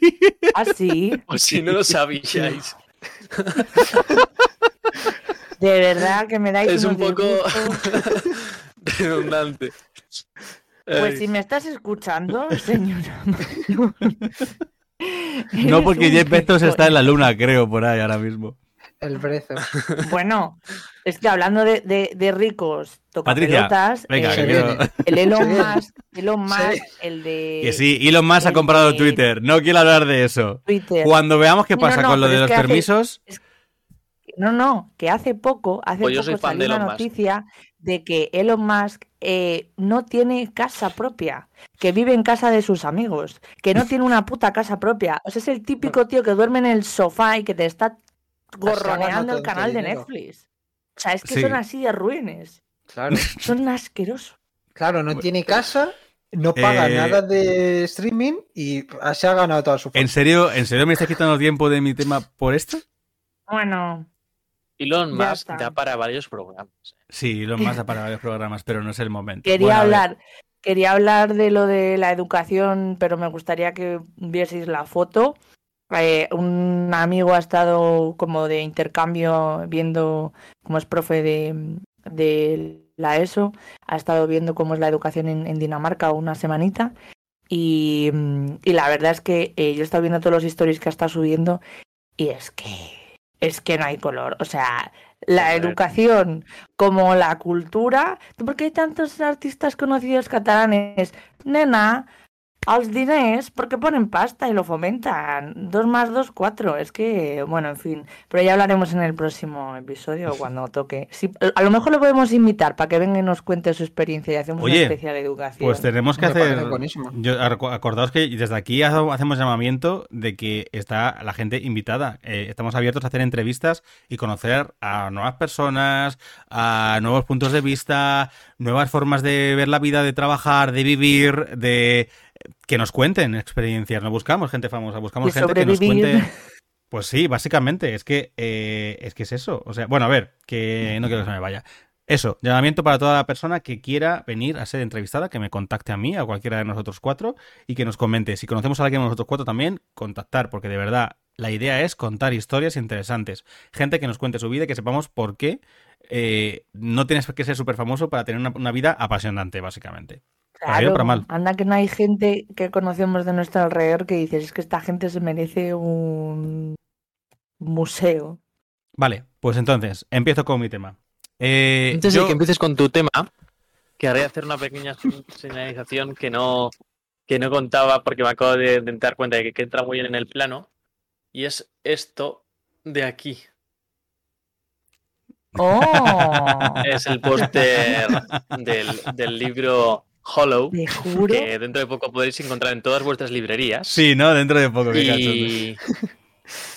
Ah, sí. Por si no lo sabíais. De verdad que me dais Es un poco redundante. Pues Ay. si me estás escuchando, señora. No, porque Jeff Bezos está en la luna, creo, por ahí ahora mismo. El brezo. Bueno, es que hablando de, de, de ricos, Patricia, tocapelotas, Venga, eh, que se quiero- el Elon. Musk, Elon Musk, Sí. el de Que sí, Elon Musk ha el comprado de Twitter. No quiero hablar de eso. Twitter. Cuando veamos qué pasa no, con lo de los hace- permisos, No, no, que hace poco, hace Pues poco salió una Musk. noticia de que Elon Musk eh, no tiene casa propia, que vive en casa de sus amigos, que no tiene una puta casa propia. O sea, es el típico tío que duerme en el sofá y que te está gorroneando el canal de dinero. Netflix. O sea, es que Sí. son así de ruines. Claro. Son asquerosos. Claro, no tiene casa, no paga Eh, nada de streaming y se ha ganado toda su ¿en serio, ¿en serio me estás quitando tiempo de mi tema por esto? Bueno, Elon Musk da para varios programas. Sí, Elon Musk da para varios programas, pero no es el momento. quería Bueno, hablar, quería hablar de lo de la educación, pero me gustaría que vieseis la foto. Eh, un amigo ha estado como de intercambio viendo, como es profe de, de la ESO, ha estado viendo cómo es la educación en, en Dinamarca una semanita. Y, mm, y la verdad es que eh, yo he estado viendo todos los stories que ha estado subiendo y es que es que no hay color. O sea, la educación como la cultura. ¿Por qué hay tantos artistas conocidos catalanes? Nena, als diners, porque ponen pasta y lo fomentan. Dos más dos, cuatro. Es que, bueno, en fin. Pero ya hablaremos en el próximo episodio cuando toque. A lo mejor lo podemos invitar para que venga y nos cuente su experiencia y hacemos Oye, una especial de educación. Pues tenemos que Me hacer. Yo, acordaos que desde aquí ha- hacemos llamamiento de que está la gente invitada. Eh, estamos abiertos a hacer entrevistas y conocer a nuevas personas, a nuevos puntos de vista, nuevas formas de ver la vida, de trabajar, de vivir, de que nos cuenten experiencias. No buscamos gente famosa, buscamos gente que nos cuente. Pues sí, básicamente, es que, eh, es que es eso. O sea, bueno, a ver, que no quiero que se me vaya. Eso, llamamiento para toda la persona que quiera venir a ser entrevistada, que me contacte a mí, a cualquiera de nosotros cuatro, y que nos comente. Si conocemos a alguien de nosotros cuatro también, contactar, porque de verdad, la idea es contar historias interesantes. Gente que nos cuente su vida y que sepamos por qué eh, no tienes que ser súper famoso para tener una, una vida apasionante, básicamente. Para bien o para mal. Anda que no hay gente que conocemos de nuestro alrededor que dices, es que esta gente se merece un museo. Vale, pues entonces, empiezo con mi tema. Eh, Antes yo- de que empieces con tu tema, querría hacer una pequeña señalización que no, que no contaba porque me acabo de, de dar cuenta de que, que entra muy bien en el plano. Y es esto de aquí. ¡Oh! Es el póster del, del libro Hollow, Te juro. que dentro de poco podréis encontrar en todas vuestras librerías. Sí, ¿no? Dentro de poco, qué y,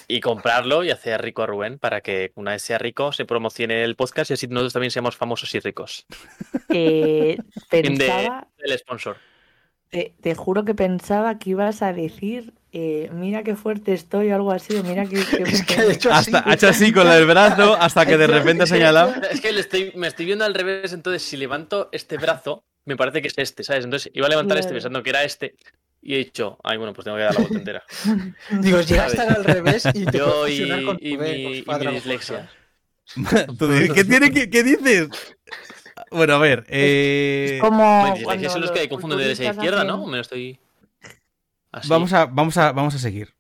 y comprarlo y hacer rico a Rubén para que una vez sea rico se promocione el podcast y así nosotros también seamos famosos y ricos. Eh, Fin de- pensaba, El sponsor. te, te juro que pensaba que ibas a decir, eh, mira qué fuerte estoy o algo así, o mira que... que- Es que de hecho así. Hasta, ha hecho así con el brazo hasta que de repente ha señalado. Es que le estoy, me estoy viendo al revés, entonces si levanto este brazo, me parece que es este, ¿sabes? Entonces iba a levantar este Claro. pensando que era este y he dicho, ay, bueno, pues tengo que dar la vuelta entera. Digo, llegas a ¿sabes? estar al revés y te Yo y, con y tu D, mi, y mi dislexia. ¿Qué, tiene, que- qué dices? Bueno, a ver. Eh, Como Mi dislexia cuando son los que confunden de derecha a izquierda, ¿no? Me lo estoy... Así. vamos, a, vamos, a, vamos a seguir.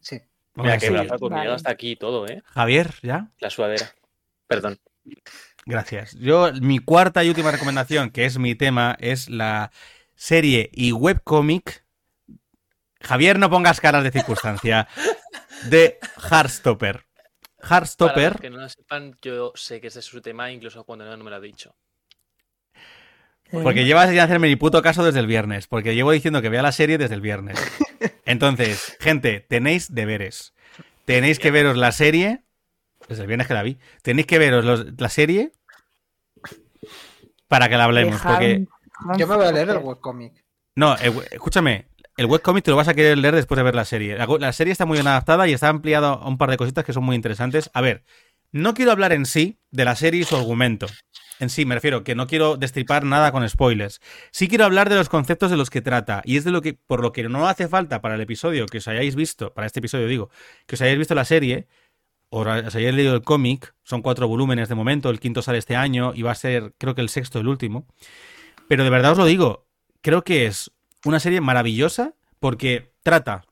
Sí. Vamos Mira a que seguir. brazo, me Vale. llega hasta aquí todo, ¿eh? Javier, ¿ya? La sudadera. Perdón. Gracias. Yo, mi cuarta y última recomendación, que es mi tema, es la serie y webcomic. Javier, no pongas caras de circunstancia. De Heartstopper. Para Heartstopper. los que no lo sepan, yo sé que ese es su tema, incluso cuando no, no me lo ha dicho. Porque llevas sin hacerme ni puto caso desde el viernes. Porque llevo diciendo que vea la serie desde el viernes. Entonces, gente, tenéis deberes. Tenéis que veros la serie. Desde el viernes que la vi. Tenéis que veros los- la serie. Para que la hablemos. Porque. Yo me voy a leer el webcomic. No, el we- escúchame. El webcomic te lo vas a querer leer después de ver la serie. La, la serie está muy bien adaptada y está ampliado a un par de cositas que son muy interesantes. A ver, no quiero hablar en sí de la serie y su argumento. En sí, me refiero que no quiero destripar nada con spoilers. Sí quiero hablar de los conceptos de los que trata. Y es de lo que, por lo que no hace falta para el episodio que os hayáis visto, para este episodio digo, que os hayáis visto la serie, os hayáis leído el cómic, son cuatro volúmenes de momento, el quinto sale este año y va a ser, creo que el sexto, el último. Pero de verdad os lo digo, creo que es una serie maravillosa porque trata,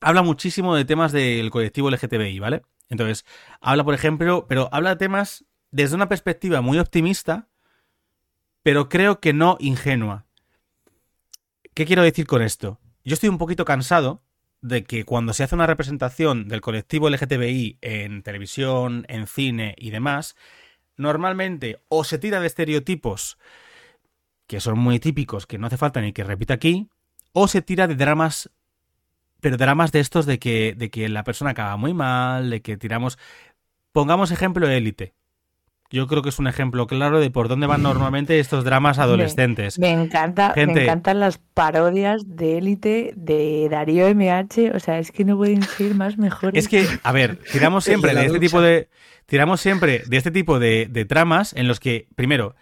habla muchísimo de temas del colectivo LGTBI, ¿vale? Entonces, habla, por ejemplo, pero habla de temas desde una perspectiva muy optimista, pero creo que no ingenua. ¿Qué quiero decir con esto? Yo estoy un poquito cansado de que cuando se hace una representación del colectivo LGTBI en televisión, en cine y demás, normalmente o se tira de estereotipos que son muy típicos, que no hace falta ni que repita aquí, o se tira de dramas, pero dramas de estos de que, de que la persona acaba muy mal, de que tiramos... Pongamos ejemplo de élite. Yo creo que es un ejemplo claro de por dónde van normalmente estos dramas adolescentes. Me encanta, Gente. me encantan las parodias de élite de Darío MH, o sea, es que no pueden ser más mejores. Es que, a ver, tiramos siempre de este tipo de. Tiramos siempre de este tipo de, de tramas en los que, primero,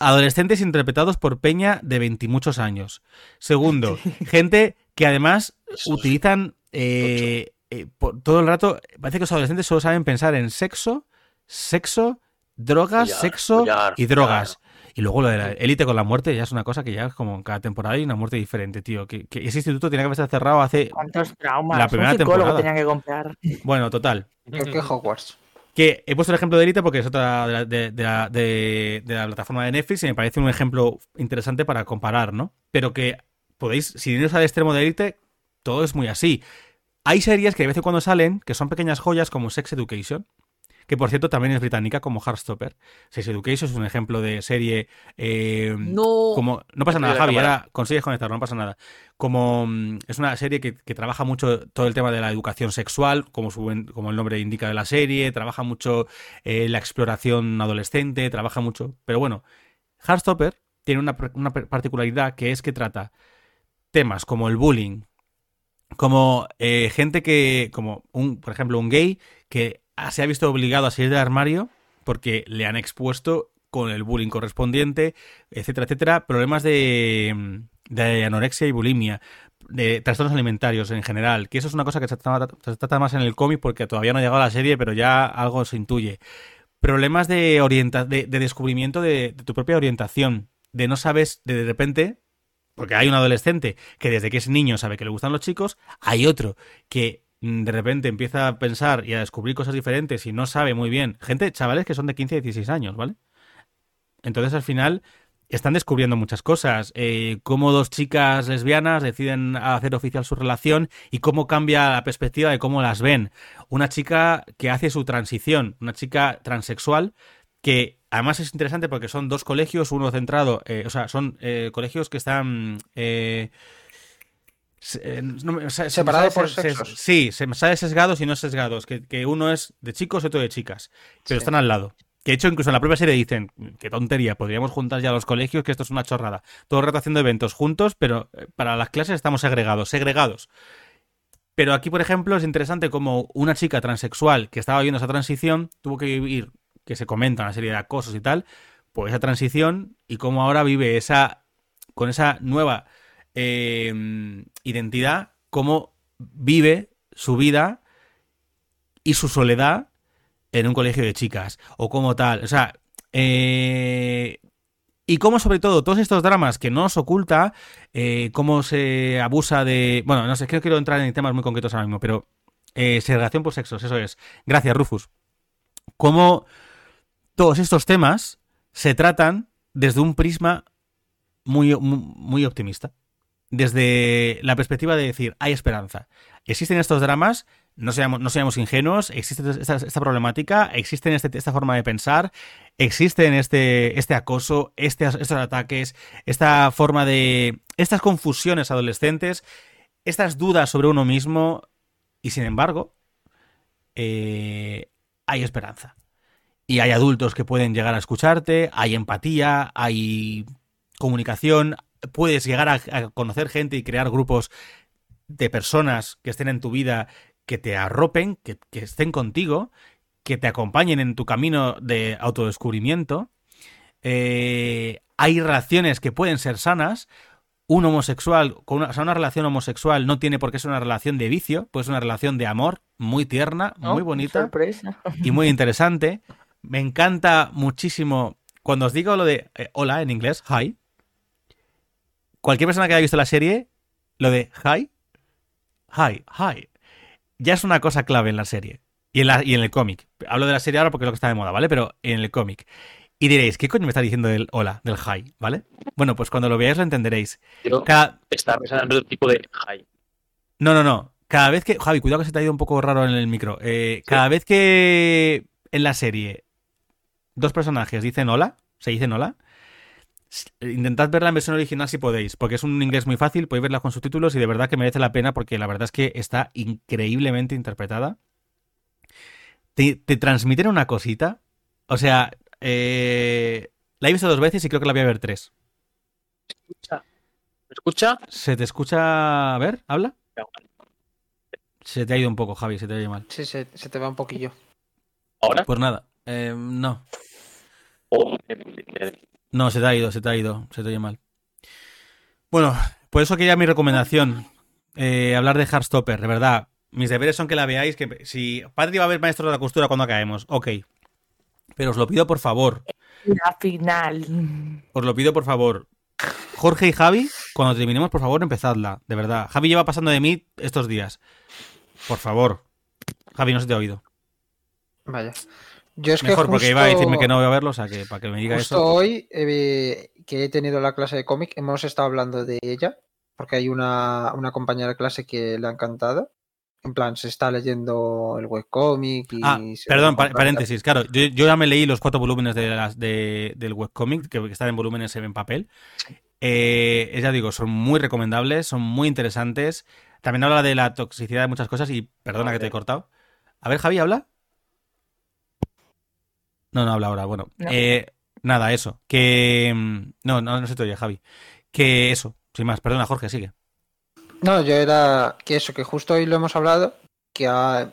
adolescentes interpretados por Peña de veintimuchos años. Segundo, gente que además utilizan eh, eh, por- todo el rato. Parece que los adolescentes solo saben pensar en sexo, sexo, drogas, Follar, sexo follar, y drogas. Y luego lo de la élite con la muerte ya es una cosa que ya es como en cada temporada hay una muerte diferente, tío. Que, que ese instituto tiene que haberse cerrado hace. ¿Cuántos traumas? La primera Un psicólogo temporada. tenía que comprar. Bueno, total. Creo que Hogwarts. Que he puesto el ejemplo de Elite porque es otra de la, de, de la, de- de la plataforma de Netflix y me parece un ejemplo interesante para comparar, ¿no? Pero que podéis, si iros al extremo de Elite, todo es muy así. Hay series que de vez en cuando salen que son pequeñas joyas como Sex Education, que por cierto también es británica como Heartstopper. Sex Education es un ejemplo de serie... eh, No. como no pasa nada, Javi, ahora consigues conectarlo, no pasa nada. Como mm, es una serie que, que trabaja mucho todo el tema de la educación sexual, como, su, como el nombre indica de la serie, trabaja mucho eh, la exploración adolescente, trabaja mucho. Pero bueno, Heartstopper tiene una, una particularidad que es que trata temas como el bullying, como eh, gente que, como un, por ejemplo, un gay que se ha visto obligado a salir del armario porque le han expuesto con el bullying correspondiente, etcétera, etcétera, problemas de, de anorexia y bulimia, de trastornos alimentarios en general, que eso es una cosa que se trata, más en el cómic porque todavía no ha llegado a la serie, pero ya algo se intuye. Problemas de, orienta de, de descubrimiento de, de tu propia orientación, de no sabes, de de repente, porque hay un adolescente que desde que es niño sabe que le gustan los chicos, hay otro que de repente empieza a pensar y a descubrir cosas diferentes y no sabe muy bien. Gente, chavales que son de 15 y 16 años, ¿vale? Entonces al final están descubriendo muchas cosas. Eh, cómo dos chicas lesbianas deciden hacer oficial su relación y cómo cambia la perspectiva de cómo las ven. Una chica que hace su transición, una chica transexual que además es interesante porque son dos colegios, uno centrado, eh, o sea, son eh, colegios que están... eh, se- no me- o sea, se me Separados por sexos. Sí, se me sale sesgados y no sesgados, que, que uno es de chicos y otro de chicas, pero Sí. están al lado. Que de hecho incluso en la propia serie dicen, qué tontería, podríamos juntar ya los colegios, que esto es una chorrada. Todo el rato haciendo eventos juntos, pero eh, para las clases estamos segregados, segregados. Pero aquí, por ejemplo, es interesante como una chica transexual que estaba viendo esa transición tuvo que vivir, que se comenta una serie de acosos y tal, por esa transición y cómo ahora vive esa, con esa nueva eh, identidad, cómo vive su vida y su soledad en un colegio de chicas o como tal. O sea, eh, y cómo sobre todo todos estos dramas que no nos oculta, eh, cómo se abusa de... Bueno, no sé, es que no quiero entrar en temas muy concretos ahora mismo, pero eh, segregación por sexos, eso es. Gracias, Rufus. Cómo todos estos temas se tratan desde un prisma muy, muy optimista. Desde la perspectiva de decir, hay esperanza. Existen estos dramas, no seamos, no seamos ingenuos, existe esta, problemática, existe este, esta forma de pensar, existen este, este acoso, este, estos ataques, esta forma de... estas confusiones adolescentes, estas dudas sobre uno mismo, y sin embargo, eh, hay esperanza. Y hay adultos que pueden llegar a escucharte, hay empatía, hay comunicación, puedes llegar a, a conocer gente y crear grupos de personas que estén en tu vida, que te arropen, que, que estén contigo, que te acompañen en tu camino de autodescubrimiento. Eh, hay relaciones que pueden ser sanas. Un homosexual, con una, o sea, una relación homosexual no tiene por qué ser una relación de vicio, pues una relación de amor muy tierna, ¿no? muy bonita Sorpresa. y muy interesante. Me encanta muchísimo cuando os digo lo de eh, hola en inglés, hi. Cualquier persona que haya visto la serie, lo de hi, hi, hi, ya es una cosa clave en la serie y en, la, y en el cómic. Hablo de la serie ahora porque es lo que está de moda, ¿vale? Pero en el cómic. Y diréis, ¿qué coño me está diciendo del hola, del hi, ¿vale? Bueno, pues cuando lo veáis lo entenderéis. Yo Cada, estaba pensando en otro tipo de high. no, no, no. Cada vez que. Javi, cuidado que se te ha ido un poco raro en el micro. Eh, cada vez que en la serie dos personajes dicen hola, se dicen hola, intentad verla en versión original si podéis, porque es un inglés muy fácil, podéis verla con subtítulos y de verdad que merece la pena porque la verdad es que está increíblemente interpretada. Te, te transmiten una cosita. O sea, eh, la he visto dos veces y creo que la voy a ver tres. ¿Escucha? ¿Me escucha? ¿Se te escucha? A ver, habla. Se te ha ido un poco, Javi, se te oye mal. Sí, se, se te va un poquillo. ¿Ahora? Pues nada, eh, no. Oh, eh, eh, No, se te ha ido, se te ha ido, se te oye mal. Bueno, por eso quería mi recomendación. eh, hablar de Heartstopper, de verdad. Mis deberes son que la veáis. Que si Patri va a ver Maestro de la Costura cuando acabemos, ok. Pero os lo pido por favor. La final. Os lo pido por favor. Jorge y Javi, cuando terminemos, por favor, empezadla. De verdad. Javi lleva pasando de mí estos días. Por favor. Javi, no se te ha oído. Vaya. Yo es Mejor, que porque iba a decirme que no voy a verlo, o sea, que para que me diga Justo eso. hoy eh, que he tenido la clase de cómic, hemos estado hablando de ella, porque hay una, una compañera de clase que le ha encantado. En plan, se está leyendo el webcómic y... Ah, perdón, pa- paréntesis. Claro, yo, yo ya me leí los cuatro volúmenes de las, de- del webcomic, que, que están en volúmenes en papel. Eh, ya digo, son muy recomendables, son muy interesantes. También habla de la toxicidad de muchas cosas y perdona que te he cortado. A ver, Javi, ¿habla? No, no habla ahora. Bueno, No. eh, nada, eso. Que... mm, No, no, no se te oye, Javi. Que eso, sin más. Perdona, Jorge, sigue. No, yo era que eso, que justo hoy lo hemos hablado, que ha-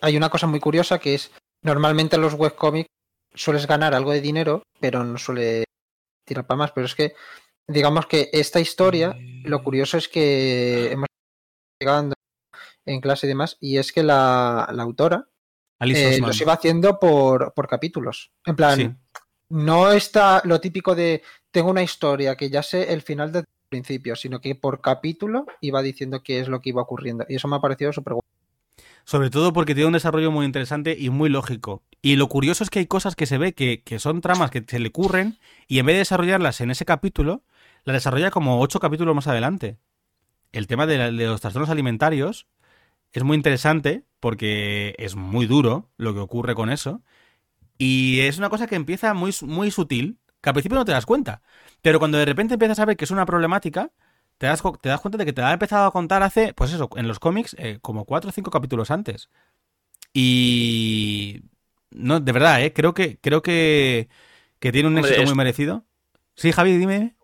hay- una cosa muy curiosa que es, normalmente en los webcómics sueles ganar algo de dinero, pero no suele tirar para más, pero es que, digamos que esta historia, lo curioso es que hemos llegado en clase y demás, y es que la, la autora eh, los iba haciendo por, por capítulos. En plan, Sí. no está lo típico de tengo una historia que ya sé el final desde el principio, sino que por capítulo iba diciendo qué es lo que iba ocurriendo. Y eso me ha parecido súper guay. Sobre todo porque tiene un desarrollo muy interesante y muy lógico. Y lo curioso es que hay cosas que se ve que, que son tramas que se le ocurren y en vez de desarrollarlas en ese capítulo, las desarrolla como ocho capítulos más adelante. El tema de, la- de los trastornos alimentarios es muy interesante porque es muy duro lo que ocurre con eso. Y es una cosa que empieza muy, muy sutil, que al principio no te das cuenta. Pero cuando de repente empiezas a ver que es una problemática, te das, te das cuenta de que te la ha empezado a contar hace, pues eso, en los cómics, eh, como cuatro o cinco capítulos antes. Y. No, de verdad, ¿eh? Creo que, creo que, que tiene un Hombre, éxito es- muy merecido. Sí, Javi, dime.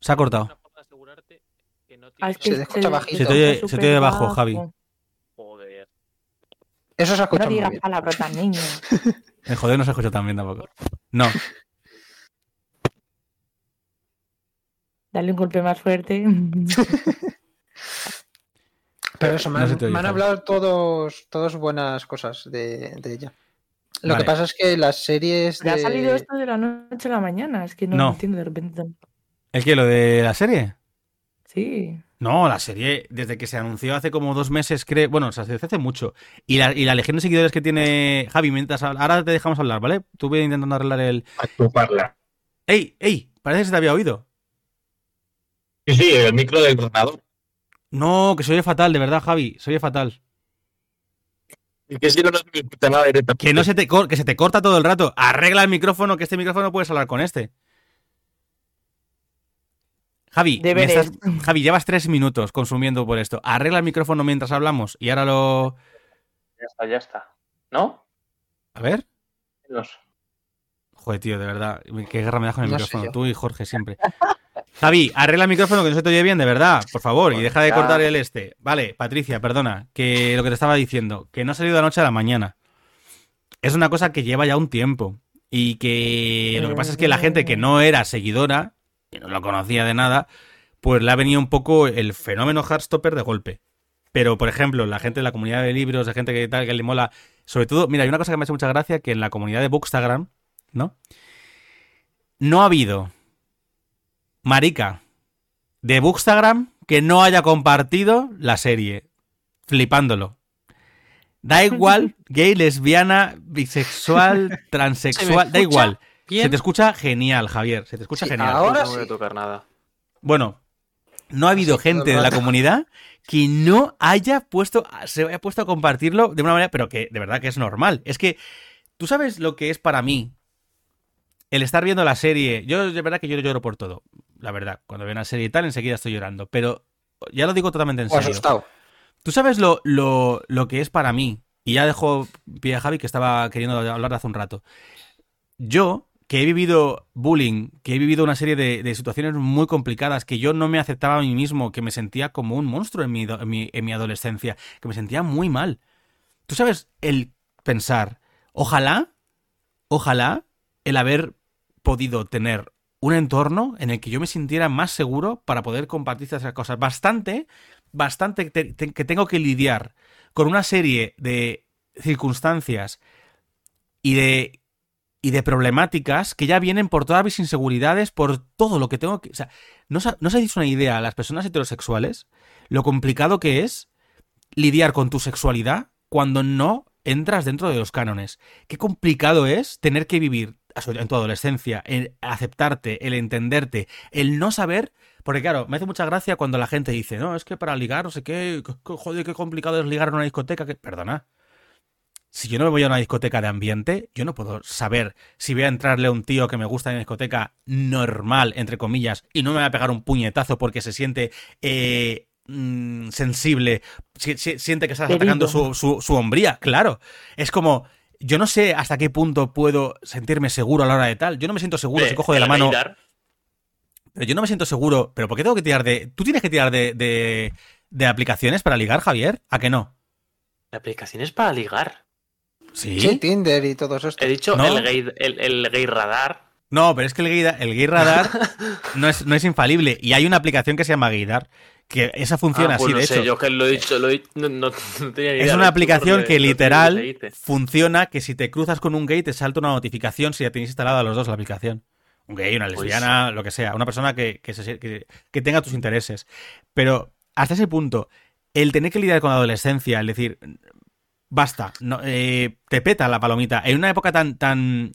Se ha cortado. Una forma de asegurarte tienes- Se escucha bajito. Se te oye- escucha se te oye bajo, Javi. Joder. Eso se ha No digas bien. palabrotas, niño. El joder no se escucha tan bien tampoco. No. Dale un golpe más fuerte. Pero eso, me, No han, se oye, me han hablado todos, todos buenas cosas de, de ella. Lo Vale. que pasa es que las series Me ha de... salido esto de la noche a la mañana. Es que no, No. lo entiendo de repente. ¿El qué? ¿Lo de la serie? Sí. No, la serie, desde que se anunció hace como dos meses, creo. Bueno, se hace mucho. Y la, y la legión de seguidores que tiene Javi, mientras. Ahora te dejamos hablar, ¿vale? Tú voy intentando arreglar el. A tu parla. ¡Ey! ¡Ey! Parece que se te había oído. Sí, sí, el micro del ordenador. No, que se oye fatal, de verdad, Javi. Se oye fatal. Y que si no, no se me nada directamente. Que no se te que se te corta todo el rato. Arregla el micrófono, que este micrófono no puedes hablar con este. Javi, me Deberes. estás- Javi, llevas tres minutos consumiendo por esto. Arregla el micrófono mientras hablamos y ahora lo. Ya está, ya está. ¿No? A ver. Los- Joder, tío, de verdad. Qué guerra me das con el No micrófono. Tú y Jorge siempre. Javi, arregla el micrófono que no se te oye bien, de verdad. Por favor, y deja de Ya. cortar el este. Vale, Patricia, perdona. Que lo que te estaba diciendo, que no ha salido de la noche a la mañana. Es una cosa que lleva ya un tiempo. Y que lo que pasa es que la gente que no era seguidora, que no lo conocía de nada, pues le ha venido un poco el fenómeno Heartstopper de golpe. Pero, por ejemplo, la gente de la comunidad de libros, de gente que tal, que le mola. Sobre todo, mira, hay una cosa que me ha hecho mucha gracia, que en la comunidad de Bookstagram, ¿no? No ha habido marica de Bookstagram que no haya compartido la serie. Flipándolo. Da igual, gay, lesbiana, bisexual, transexual, da igual. Bien? Se te escucha genial, Javier. Se te escucha Sí, genial. ahora no voy a sí. tocar nada. Bueno, no ha habido Sí, gente de la comunidad que no haya puesto, se haya puesto a compartirlo de una manera, pero que de verdad que es normal. Es que, ¿tú sabes lo que es para mí el estar viendo la serie? Yo de verdad que yo lloro por todo, la verdad. Cuando veo una serie y tal, enseguida estoy llorando. Pero ya lo digo totalmente en O serio. asustado. ¿Tú sabes lo, lo, lo que es para mí? Y ya dejo pie a Javi que estaba queriendo hablar hace un rato. Yo, que he vivido bullying, que he vivido una serie de, situaciones muy complicadas, que yo no me aceptaba a mí mismo, que me sentía como un monstruo en mi, en mi, en mi adolescencia, que me sentía muy mal. ¿Tú sabes el pensar, ojalá, ojalá el haber podido tener un entorno en el que yo me sintiera más seguro para poder compartir esas cosas? Bastante, bastante te- te- que tengo que lidiar con una serie de circunstancias y de y de problemáticas que ya vienen por todas mis inseguridades, por todo lo que tengo que... O sea, ¿no no os hacéis una idea a las personas heterosexuales lo complicado que es lidiar con tu sexualidad cuando no entras dentro de los cánones? Qué complicado es tener que vivir en tu adolescencia, el aceptarte, el entenderte, el no saber... Porque claro, me hace mucha gracia cuando la gente dice, no, es que para ligar, no sé qué, joder, qué complicado es ligar en una discoteca. Que... Perdona, si yo no me voy a una discoteca de ambiente, yo no puedo saber si voy a entrarle a un tío que me gusta en una discoteca normal, entre comillas, y no me va a pegar un puñetazo porque se siente eh, mm, sensible, si- si- siente que estás atacando su, su, su hombría. Claro, es como, yo no sé hasta qué punto puedo sentirme seguro a la hora de tal. Yo no me siento seguro Eh, si cojo de la mano. Pero yo no me siento seguro. ¿Pero por qué tengo que tirar de.? ¿Tú tienes que tirar de, de, de aplicaciones para ligar, Javier? ¿A que no? Aplicaciones para ligar. Sí. Sí, Tinder y todos estos. He dicho ¿No? el, gay, el, el gay radar. No, pero es que el gay, el gay radar no es, no es infalible. Y hay una aplicación que se llama Gaydar, que esa funciona Ah, pues así, no de sé, hecho. yo que lo he dicho, lo he, no, no- no tenía ni idea Es una aplicación que literal funciona que si te cruzas con un gay te salta una notificación si ya tenéis instalada a los dos la aplicación. Un gay, una Pues- lesbiana, lo que sea. Una persona que, que, se- que- que tenga tus intereses. Pero hasta ese punto, el tener que lidiar con la adolescencia, el decir, basta, no, eh, te peta la palomita. En una época tan, tan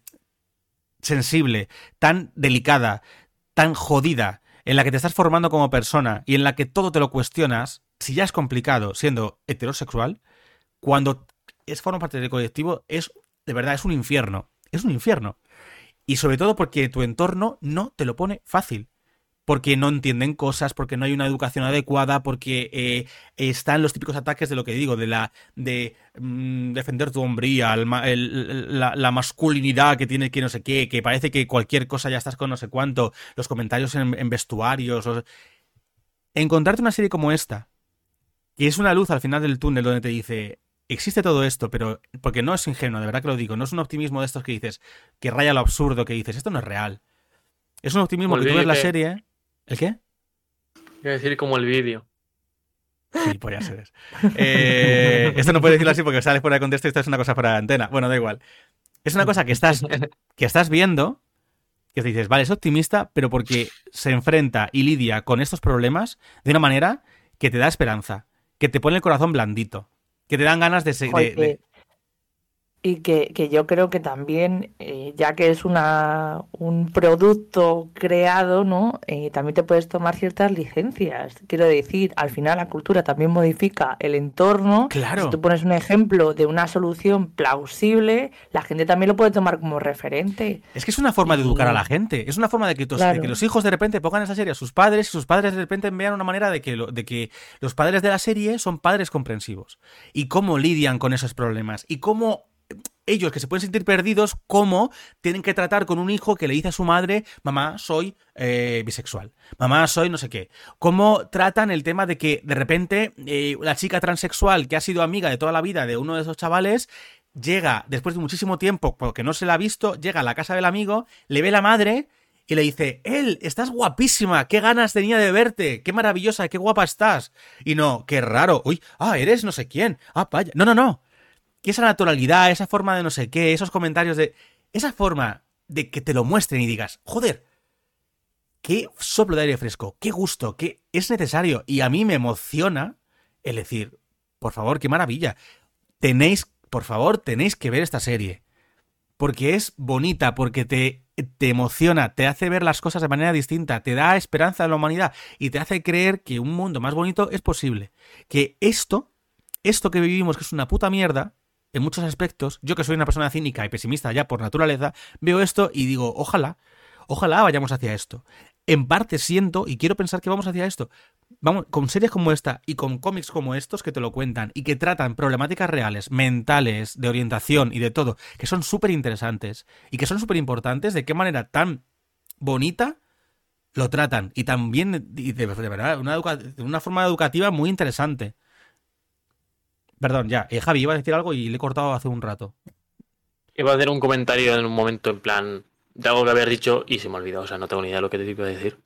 sensible, tan delicada, tan jodida, en la que te estás formando como persona y en la que todo te lo cuestionas, si ya es complicado siendo heterosexual, cuando es forma parte del colectivo, es de verdad, es un infierno. Es un infierno. Y sobre todo porque tu entorno no te lo pone fácil. Porque no entienden cosas, porque no hay una educación adecuada, porque eh, están los típicos ataques de lo que digo, de la de mm, defender tu hombría, el ma- el- la, la masculinidad que tiene que no sé qué, que parece que cualquier cosa ya estás con no sé cuánto, los comentarios en, en vestuarios. los- Encontrarte una serie como esta, que es una luz al final del túnel donde te dice, existe todo esto, pero porque no es ingenuo, de verdad que lo digo, no es un optimismo de estos que dices, que raya lo absurdo, que dices, esto no es real. Es un optimismo que tú ves la serie. ¿El qué? Quiero decir como el vídeo. Sí, pues ya eres. Eh, esto no puedes decirlo así porque sales fuera de contexto y esto es una cosa para antena. Bueno, da igual. Es una cosa que estás, que estás viendo, que te dices, vale, es optimista, pero porque se enfrenta y lidia con estos problemas de una manera que te da esperanza, que te pone el corazón blandito, que te dan ganas de... se- de- Joder, de- Y que, que yo creo que también, eh, ya que es una, un producto creado, ¿no? Eh, también te puedes tomar ciertas licencias. Quiero decir, al final la cultura también modifica el entorno. Claro. Si tú pones un ejemplo de una solución plausible, la gente también lo puede tomar como referente. Es que es una forma de educar a la gente. Es una forma de que, tos- de Claro. que los hijos de repente pongan esa serie a sus padres y sus padres de repente vean una manera de que, lo- de que los padres de la serie son padres comprensivos. Y cómo lidian con esos problemas. Y cómo ellos que se pueden sentir perdidos, cómo tienen que tratar con un hijo que le dice a su madre, mamá, soy eh, bisexual, mamá, soy no sé qué. Cómo tratan el tema de que de repente eh, la chica transexual que ha sido amiga de toda la vida de uno de esos chavales llega después de muchísimo tiempo, porque no se la ha visto, llega a la casa del amigo, le ve la madre y le dice, él, estás guapísima, qué ganas tenía de verte, qué maravillosa, qué guapa estás. Y no, qué raro, uy, ah, eres no sé quién, ah, vaya, no, no, no. Que esa naturalidad, esa forma de no sé qué, esos comentarios de... Esa forma de que te lo muestren y digas, joder, qué soplo de aire fresco, qué gusto, qué es necesario. Y a mí me emociona el decir, por favor, qué maravilla. Tenéis, por favor, tenéis que ver esta serie. Porque es bonita, porque te, te emociona, te hace ver las cosas de manera distinta, te da esperanza en la humanidad y te hace creer que un mundo más bonito es posible. Que esto, esto que vivimos, que es una puta mierda, en muchos aspectos, yo que soy una persona cínica y pesimista ya por naturaleza, veo esto y digo, ojalá, ojalá vayamos hacia esto. En parte siento y quiero pensar que vamos hacia esto. Vamos, con series como esta y con cómics como estos que te lo cuentan y que tratan problemáticas reales, mentales, de orientación y de todo, que son súper interesantes y que son súper importantes, de qué manera tan bonita lo tratan y también de, verdad una, una forma educativa muy interesante. Perdón, ya, eh, Javi iba a decir algo y le he cortado hace un rato. Iba a hacer un comentario en un momento en plan de algo que haber dicho y se me olvidó. O sea, no tengo ni idea de lo que te iba a decir.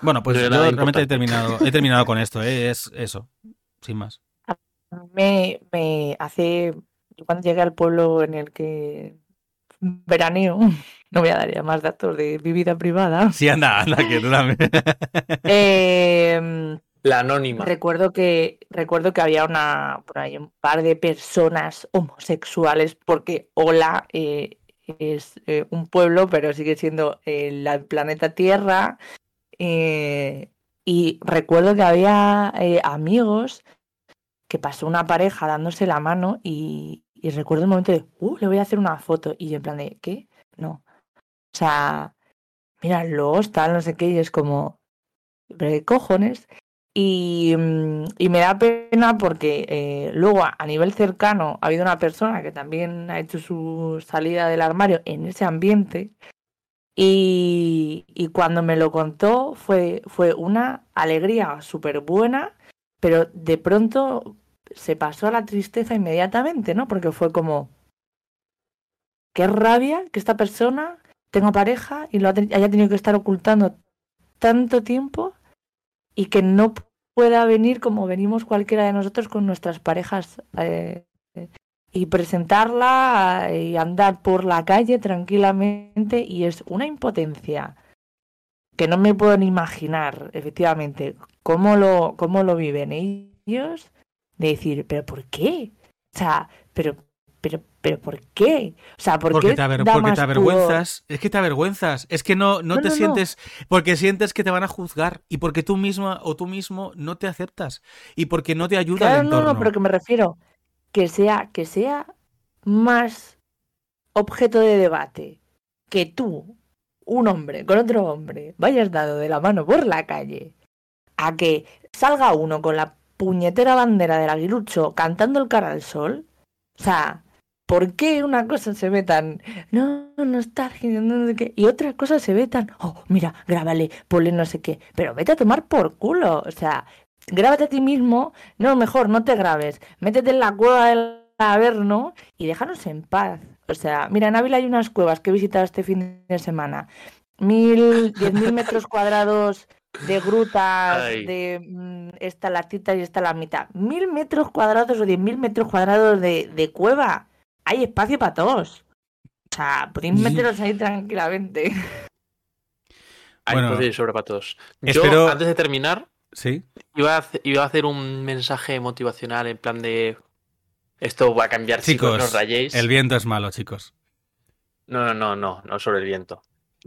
Bueno, pues No yo realmente he terminado, he terminado con esto, eh, es eso, sin más. Me, me hace. Yo cuando llegué al pueblo en el que veraneo, no voy a dar ya más datos de mi vida privada. Sí, anda, anda, que tú también. em, La anónima. Recuerdo que, recuerdo que había una, un par de personas homosexuales, porque Hola eh, es eh, un pueblo, pero sigue siendo eh, el planeta Tierra. eh, y recuerdo que había amigos que pasó una pareja dándose la mano y, y recuerdo el momento de, uh, le voy a hacer una foto. Y yo en plan de, ¿qué? No. O sea, míralos, tal, no sé qué, y es como, ¿pero qué cojones? Y, mm, y me da pena porque eh, luego a, a nivel cercano ha habido una persona que también ha hecho su salida del armario en ese ambiente y, y cuando me lo contó fue, fue una alegría súper buena, pero de pronto se pasó a la tristeza inmediatamente, ¿no? Porque fue como, qué rabia que esta persona tenga pareja y lo haya tenido que estar ocultando tanto tiempo y que no pueda venir como venimos cualquiera de nosotros con nuestras parejas eh, y presentarla eh, y andar por la calle tranquilamente y es una impotencia que no me puedo ni imaginar efectivamente cómo lo cómo lo viven ellos de decir pero por qué o sea pero pero pero por qué o sea por Porque qué te, aver- da porque más te pudor? avergüenzas. Es que te avergüenzas. Es que no, no No, te no, no. sientes. Porque sientes que te van a juzgar. Y porque tú misma o tú mismo no te aceptas. Y porque no te ayuda Claro, el no, entorno. no, pero que me refiero que sea, que sea más objeto de debate que tú, un hombre con otro hombre, vayas dado de la mano por la calle, a que salga uno con la puñetera bandera del aguilucho cantando el cara al sol. O sea, ¿por qué una cosa se ve tan no, nostalgia, no sé qué, y otra cosa se ve tan, oh, mira, grábale, ponle no sé qué, pero vete a tomar por culo, o sea, grábate a ti mismo, no, mejor no te grabes, métete en la cueva del Averno y déjanos en paz. O sea, mira, en Ávila hay unas cuevas que he visitado este fin de semana. Mil, diez mil metros cuadrados de grutas, Ay. de mm, estalactitas y estalamitas. Mil metros cuadrados o diez mil metros cuadrados de, de cueva. Hay espacio para todos. O sea, podéis meteros ahí tranquilamente. Hay Bueno, espacio de sobra para todos. Yo, espero- antes de terminar, Sí. Iba a, iba a hacer un mensaje motivacional en plan de. Esto va a cambiar, chicos, no os Chicos, rayéis. el viento es malo, chicos. No, no, no, no, no sobre el viento.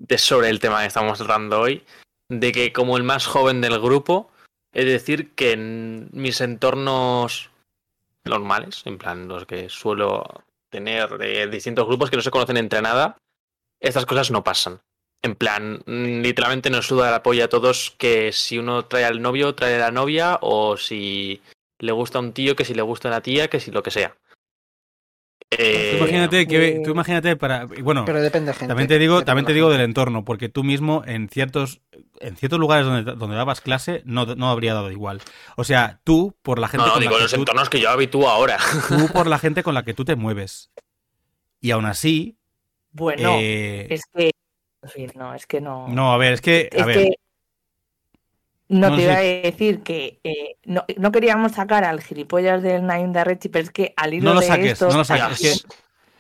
Es sobre el tema que estamos tratando hoy. De que como el más joven del grupo, es decir, que en mis entornos normales, en plan los que suelo tener de distintos grupos que no se conocen entre nada, estas cosas no pasan. En plan, mm, literalmente nos suda la polla a todos que si uno trae al novio, trae a la novia, o si le gusta a un tío, que si le gusta a una tía, que si lo que sea. Eh, Tú imagínate que, eh, tú imagínate para, bueno, Pero depende de gente. también te digo, depende también te digo gente. del entorno, porque tú mismo en ciertos, en ciertos lugares donde, donde dabas clase no, no habría dado igual. O sea, tú por la gente no, no, con digo la que los tú- entornos que yo habitúo ahora. tú por la gente con la que tú te mueves. Y aún así, Bueno, eh, es que. En fin, no, es que no. no, a ver, es que, a es ver, que. No, No, te sí. iba a decir que eh, no, no queríamos sacar al gilipollas del Naim de Arrechi, pero es que al hilo no lo de saques, esto, no lo saques. Es que,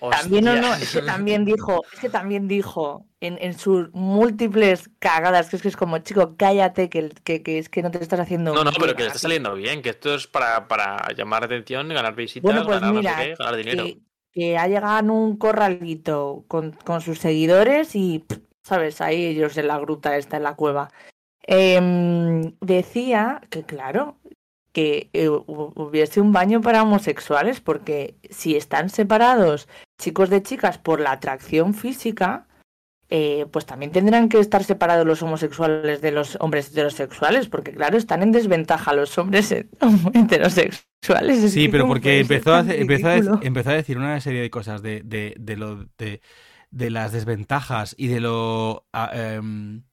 También no, no, es que también dijo, es que también dijo en, en sus múltiples cagadas, que es que es como, chico, cállate, que, que, que es que no te estás haciendo No, no, pero que le está ti". saliendo bien, que esto es para, para llamar atención, ganar visitas, Bueno, pues ganar mira, no sé qué, ganar dinero. que, que ha llegado en un corralito con, con sus seguidores y, pff, ¿sabes? Ahí ellos en la gruta esta, en la cueva. Em, decía que, claro, que eh, hu- hubiese un baño para homosexuales, porque si están separados chicos de chicas por la atracción física, eh, pues también tendrán que estar separados los homosexuales de los hombres heterosexuales, porque claro, están en desventaja los hombres heterosexuales. Es sí, pero ¿cómo porque empezó a, empezó, a, empezó a decir una serie de cosas de, de, de lo de, de las desventajas y de lo ah, em,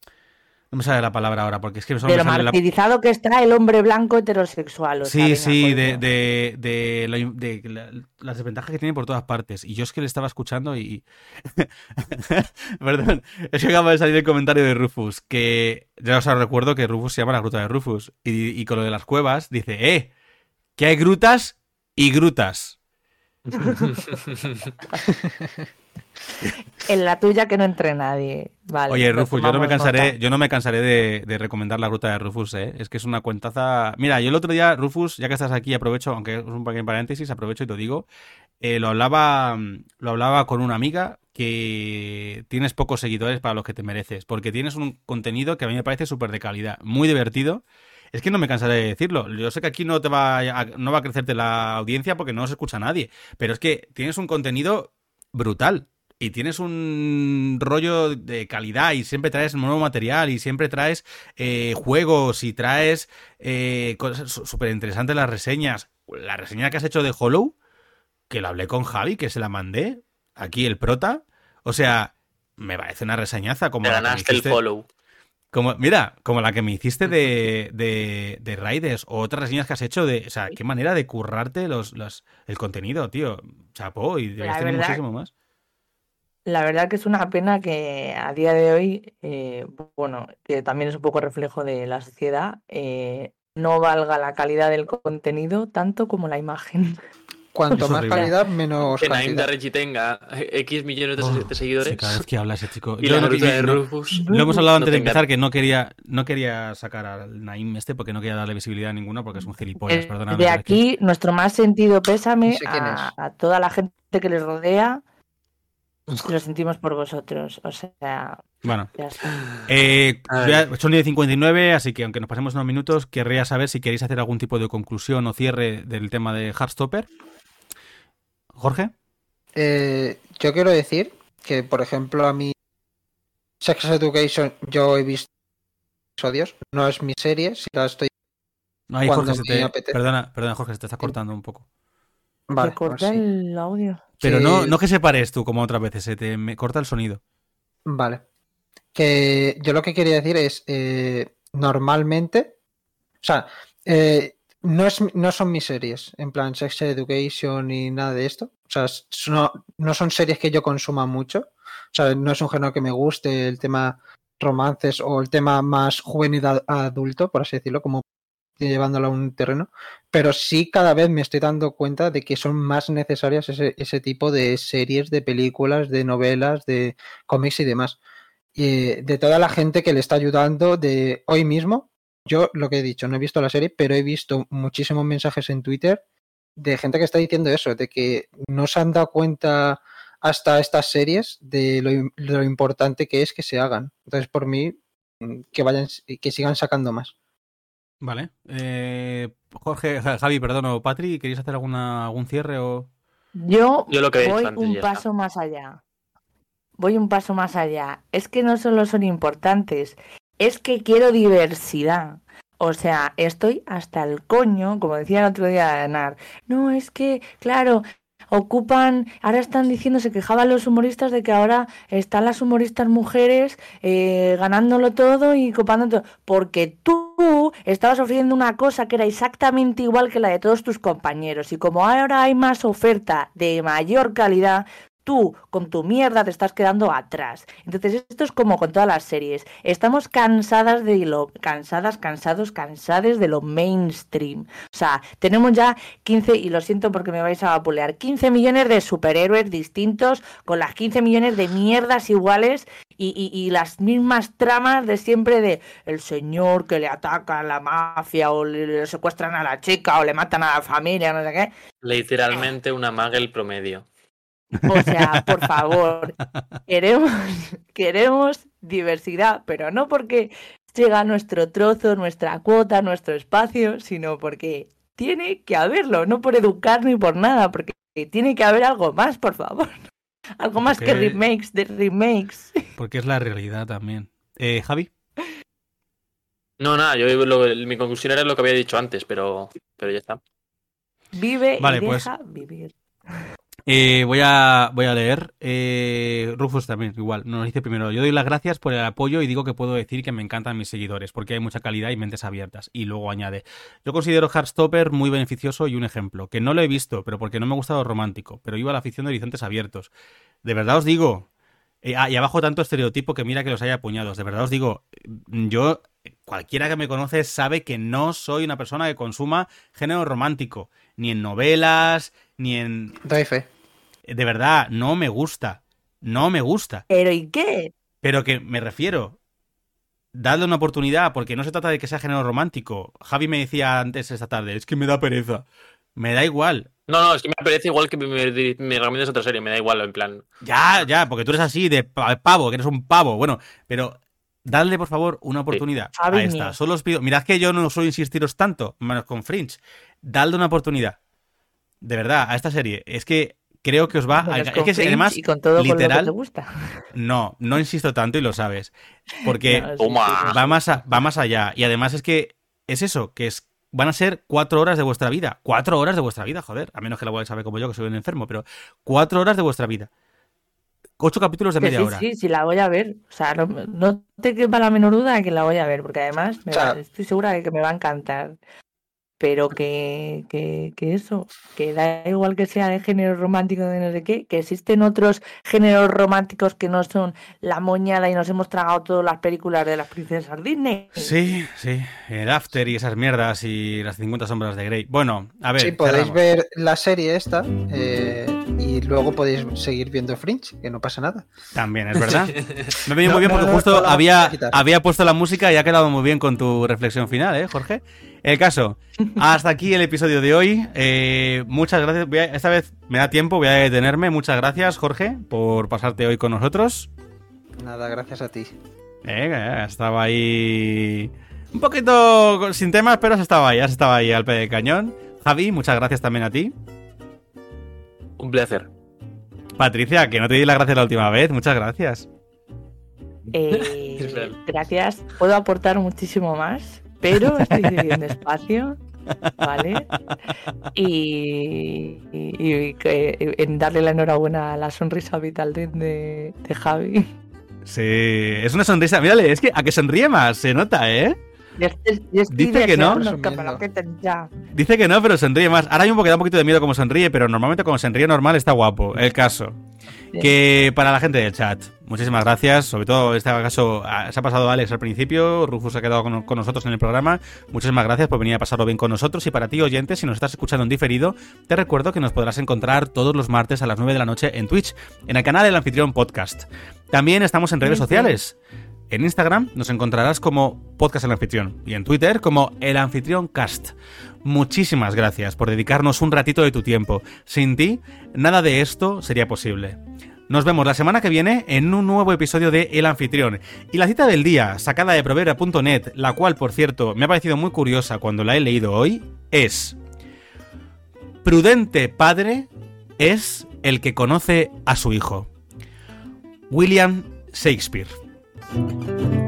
no me sale la palabra ahora porque es que solo de me lo sale la- martirizado que está el hombre blanco heterosexual. o Sí, sí, de, de, de, lo in- de la- las desventajas que tiene por todas partes. Y yo es que le estaba escuchando y... Perdón, es que acaba de salir el comentario de Rufus, que ya os recuerdo que Rufus se llama la gruta de Rufus. Y, y con lo de las cuevas dice, eh, que hay grutas y grutas. En la tuya que no entre nadie. Vale, Oye, lo Rufus, yo no me cansaré, nota. yo no me cansaré de, de recomendar la gruta de Rufus, ¿eh? Es que es una cuentaza. Mira, yo el otro día, Rufus, ya que estás aquí, aprovecho, aunque es un pequeño paréntesis, aprovecho y te digo. eh, lo hablaba. Lo hablaba con una amiga que tienes pocos seguidores para los que te mereces. Porque tienes un contenido que a mí me parece súper de calidad, muy divertido. Es que no me cansaré de decirlo. Yo sé que aquí no te va a, no va a crecerte la audiencia porque no se escucha nadie. Pero es que tienes un contenido brutal. Y tienes un rollo de calidad y siempre traes nuevo material y siempre traes eh, juegos y traes eh, cosas súper interesantes las reseñas. La reseña que has hecho de Hollow, que lo hablé con Javi, que se la mandé, aquí el prota. O sea, me parece una reseñaza como Te la que me ganaste el hiciste- follow. como, mira, como la que me hiciste de, de, de Raiders o otras reseñas que has hecho de. O sea, qué manera de currarte los, los, el contenido, tío. Chapó, y deberías La tener verdad- muchísimo más. La verdad que es una pena que a día de hoy, eh, bueno, que también es un poco reflejo de la sociedad, eh, no valga la calidad del contenido tanto como la imagen. Cuanto Es más horrible. calidad, menos Que Naim cantidad. Darrechi tenga X millones de, Oh, seguidores. sí, cada vez que habla ese chico. Y Yo la no- de no- Rufus. Lo hemos hablado no antes de empezar que no quería, no quería sacar al Naim este porque no quería darle visibilidad a ninguno porque es un gilipollas, perdóname. De que- aquí, nuestro más sentido pésame No sé quién a, es. a toda la gente que les rodea. Lo sentimos por vosotros. O sea, Bueno, eh, son 10 y 59, así que aunque nos pasemos unos minutos, querría saber si queréis hacer algún tipo de conclusión o cierre del tema de Heartstopper. Jorge. Eh, yo quiero decir que, por ejemplo, a mí Sex Education yo he visto episodios, no es mi serie, si la estoy... No, ahí Jorge, se te... Perdona, perdona, Jorge, se te está cortando un poco. Vale, pues sí. el audio. Pero Que- no, no que separes tú como otras veces, se te me corta el sonido. Vale. Que yo lo que quería decir es, eh, normalmente, o sea, eh, no, es, no son mis series, en plan Sex Education ni nada de esto. O sea, no, no son series que yo consuma mucho. O sea, no es un género que me guste el tema romances o el tema más juvenil adulto, por así decirlo, como llevándolo a un terreno. Pero sí cada vez me estoy dando cuenta de que son más necesarias ese, ese tipo de series, de películas, de novelas, de cómics y demás. Eh, de toda la gente que le está ayudando de hoy mismo, yo lo que he dicho, no he visto la serie, pero he visto muchísimos mensajes en Twitter de gente que está diciendo eso, de que no se han dado cuenta hasta estas series de lo, im- lo importante que es que se hagan. Entonces, por mí, mm, que vayan, que sigan sacando más. Vale. Eh, Jorge, Ja- Javi, perdón, o Patri, ¿queréis hacer alguna, algún cierre o...? Yo, Yo lo que voy antes, un paso más allá. Voy un paso más allá. Es que no solo son importantes, es que quiero diversidad. O sea, estoy hasta el coño, como decía el otro día Anar. No, es que, claro, ocupan, ahora están diciendo, se quejaban los humoristas de que ahora están las humoristas mujeres eh, ganándolo todo y copando todo. Porque tú estabas ofreciendo una cosa que era exactamente igual que la de todos tus compañeros. Y como ahora hay más oferta de mayor calidad, tú con tu mierda te estás quedando atrás. Entonces esto es como con todas las series. Estamos cansadas de lo cansadas, cansados, cansades de lo mainstream. O sea, tenemos ya 15 y lo siento porque me vais a vapulear, 15 millones de superhéroes distintos con las 15 millones de mierdas iguales y, y- y las mismas tramas de siempre de el señor que le ataca a la mafia o le, le secuestran a la chica o le matan a la familia, no sé qué. Literalmente una maga el promedio. O sea, por favor, queremos, queremos diversidad, pero no porque llega nuestro trozo, nuestra cuota, nuestro espacio, sino porque tiene que haberlo, no por educar ni por nada, porque tiene que haber algo más, por favor. Algo más que remakes de remakes. Porque es la realidad también. Eh, Javi. No, nada, yo lo- mi conclusión era lo que había dicho antes, pero, pero ya está. Vive Vale, y pues- deja vivir. Eh, voy, a, voy a leer. Eh, Rufus también, igual. Nos dice primero. Yo doy las gracias por el apoyo y digo que puedo decir que me encantan mis seguidores porque hay mucha calidad y mentes abiertas. Y luego añade. Yo considero Heartstopper muy beneficioso y un ejemplo. Que no lo he visto, pero porque no me ha gustado romántico. Pero iba a la afición de horizontes abiertos. De verdad os digo. eh, ah, y abajo tanto estereotipo que mira que los haya apuñados. De verdad os digo. Yo. Cualquiera que me conoce sabe que no soy una persona que consuma género romántico. Ni en novelas, ni en Doy. De verdad, no me gusta. No me gusta. ¿Pero y qué? Pero que me refiero. Dadle una oportunidad, porque no se trata de que sea género romántico. Javi me decía antes esta tarde, es que me da pereza. Me da igual. No, no, es que me parece igual que me, me, me recomiendas otra serie, me da igual, en plan. Ya, ya, porque tú eres así de pa- pavo, que eres un pavo. Bueno, pero dadle por favor una oportunidad. Javi Ahí está. Solo os pido. Mirad que yo no suelo insistiros tanto, menos con Fringe. Dadle una oportunidad. De verdad, a esta serie. Es que creo que os va a. Es que además, y con todo con lo que literal. te gusta. No, no insisto tanto y lo sabes. Porque No, va más, a- va más allá. Y además es que es eso, que es, van a ser cuatro horas de vuestra vida. Cuatro horas de vuestra vida, joder. A menos que la voy a saber como yo, que soy un enfermo, pero cuatro horas de vuestra vida. Ocho capítulos de Que media sí, hora. sí, sí, la voy a ver. O sea, no, no te quepa la menor duda de que la voy a ver, porque además me O sea- va- estoy segura de que me va a encantar. Pero que, que, que eso, que da igual que sea de género romántico de no sé qué, que existen otros géneros románticos que no son la moñada y nos hemos tragado todas las películas de las princesas Disney. Sí, sí. El After y esas mierdas y las 50 sombras de Grey. Bueno, a ver. Sí, podéis cerramos. ver la serie esta eh, y luego podéis seguir viendo Fringe, que no pasa nada. También, es verdad. Me ha venido No, muy bien no, porque no, justo no había, había puesto la música y ha quedado muy bien con tu reflexión final, ¿eh, Jorge? El caso, hasta aquí el episodio de hoy. Eh, muchas gracias. Voy a- esta vez me da tiempo, voy a detenerme. Muchas gracias, Jorge, por pasarte hoy con nosotros. Nada, gracias a ti. Eh, estaba ahí un poquito sin temas, pero has estado ahí, has estado ahí al pie del cañón. Javi, muchas gracias también a ti. Un placer. Patricia, que no te di las gracias la última vez, muchas gracias. Eh, gracias. Puedo aportar muchísimo más, pero estoy cediendo espacio, ¿vale? Y, y- y que- en darle la enhorabuena a la sonrisa vital de, de, de Javi. Sí, es una sonrisa. Mírale, es que a que sonríe más, se nota, ¿eh? Dice que no. Dice que no, pero sonríe más. Ahora mismo que da un poquito de miedo como sonríe, pero normalmente como sonríe normal está guapo. El caso. Que para la gente del chat, muchísimas gracias. Sobre todo en este caso ah, se ha pasado Alex al principio, Rufus se ha quedado con, con nosotros en el programa. Muchísimas gracias por venir a pasarlo bien con nosotros. Y para ti, oyente, si nos estás escuchando en diferido, te recuerdo que nos podrás encontrar todos los martes a las 9 de la noche en Twitch, en el canal del Anfitrión Podcast. También estamos en redes Sí, sí. En Instagram nos encontrarás como Podcast El Anfitrión y en Twitter como El Anfitrión Cast. Muchísimas gracias por dedicarnos un ratito de tu tiempo. Sin ti, nada de esto sería posible. Nos vemos la semana que viene en un nuevo episodio de El Anfitrión. Y la cita del día, sacada de proverbia.net, la cual, por cierto, me ha parecido muy curiosa cuando la he leído hoy, es... Prudente padre es el que conoce a su hijo. William Shakespeare. Thank you.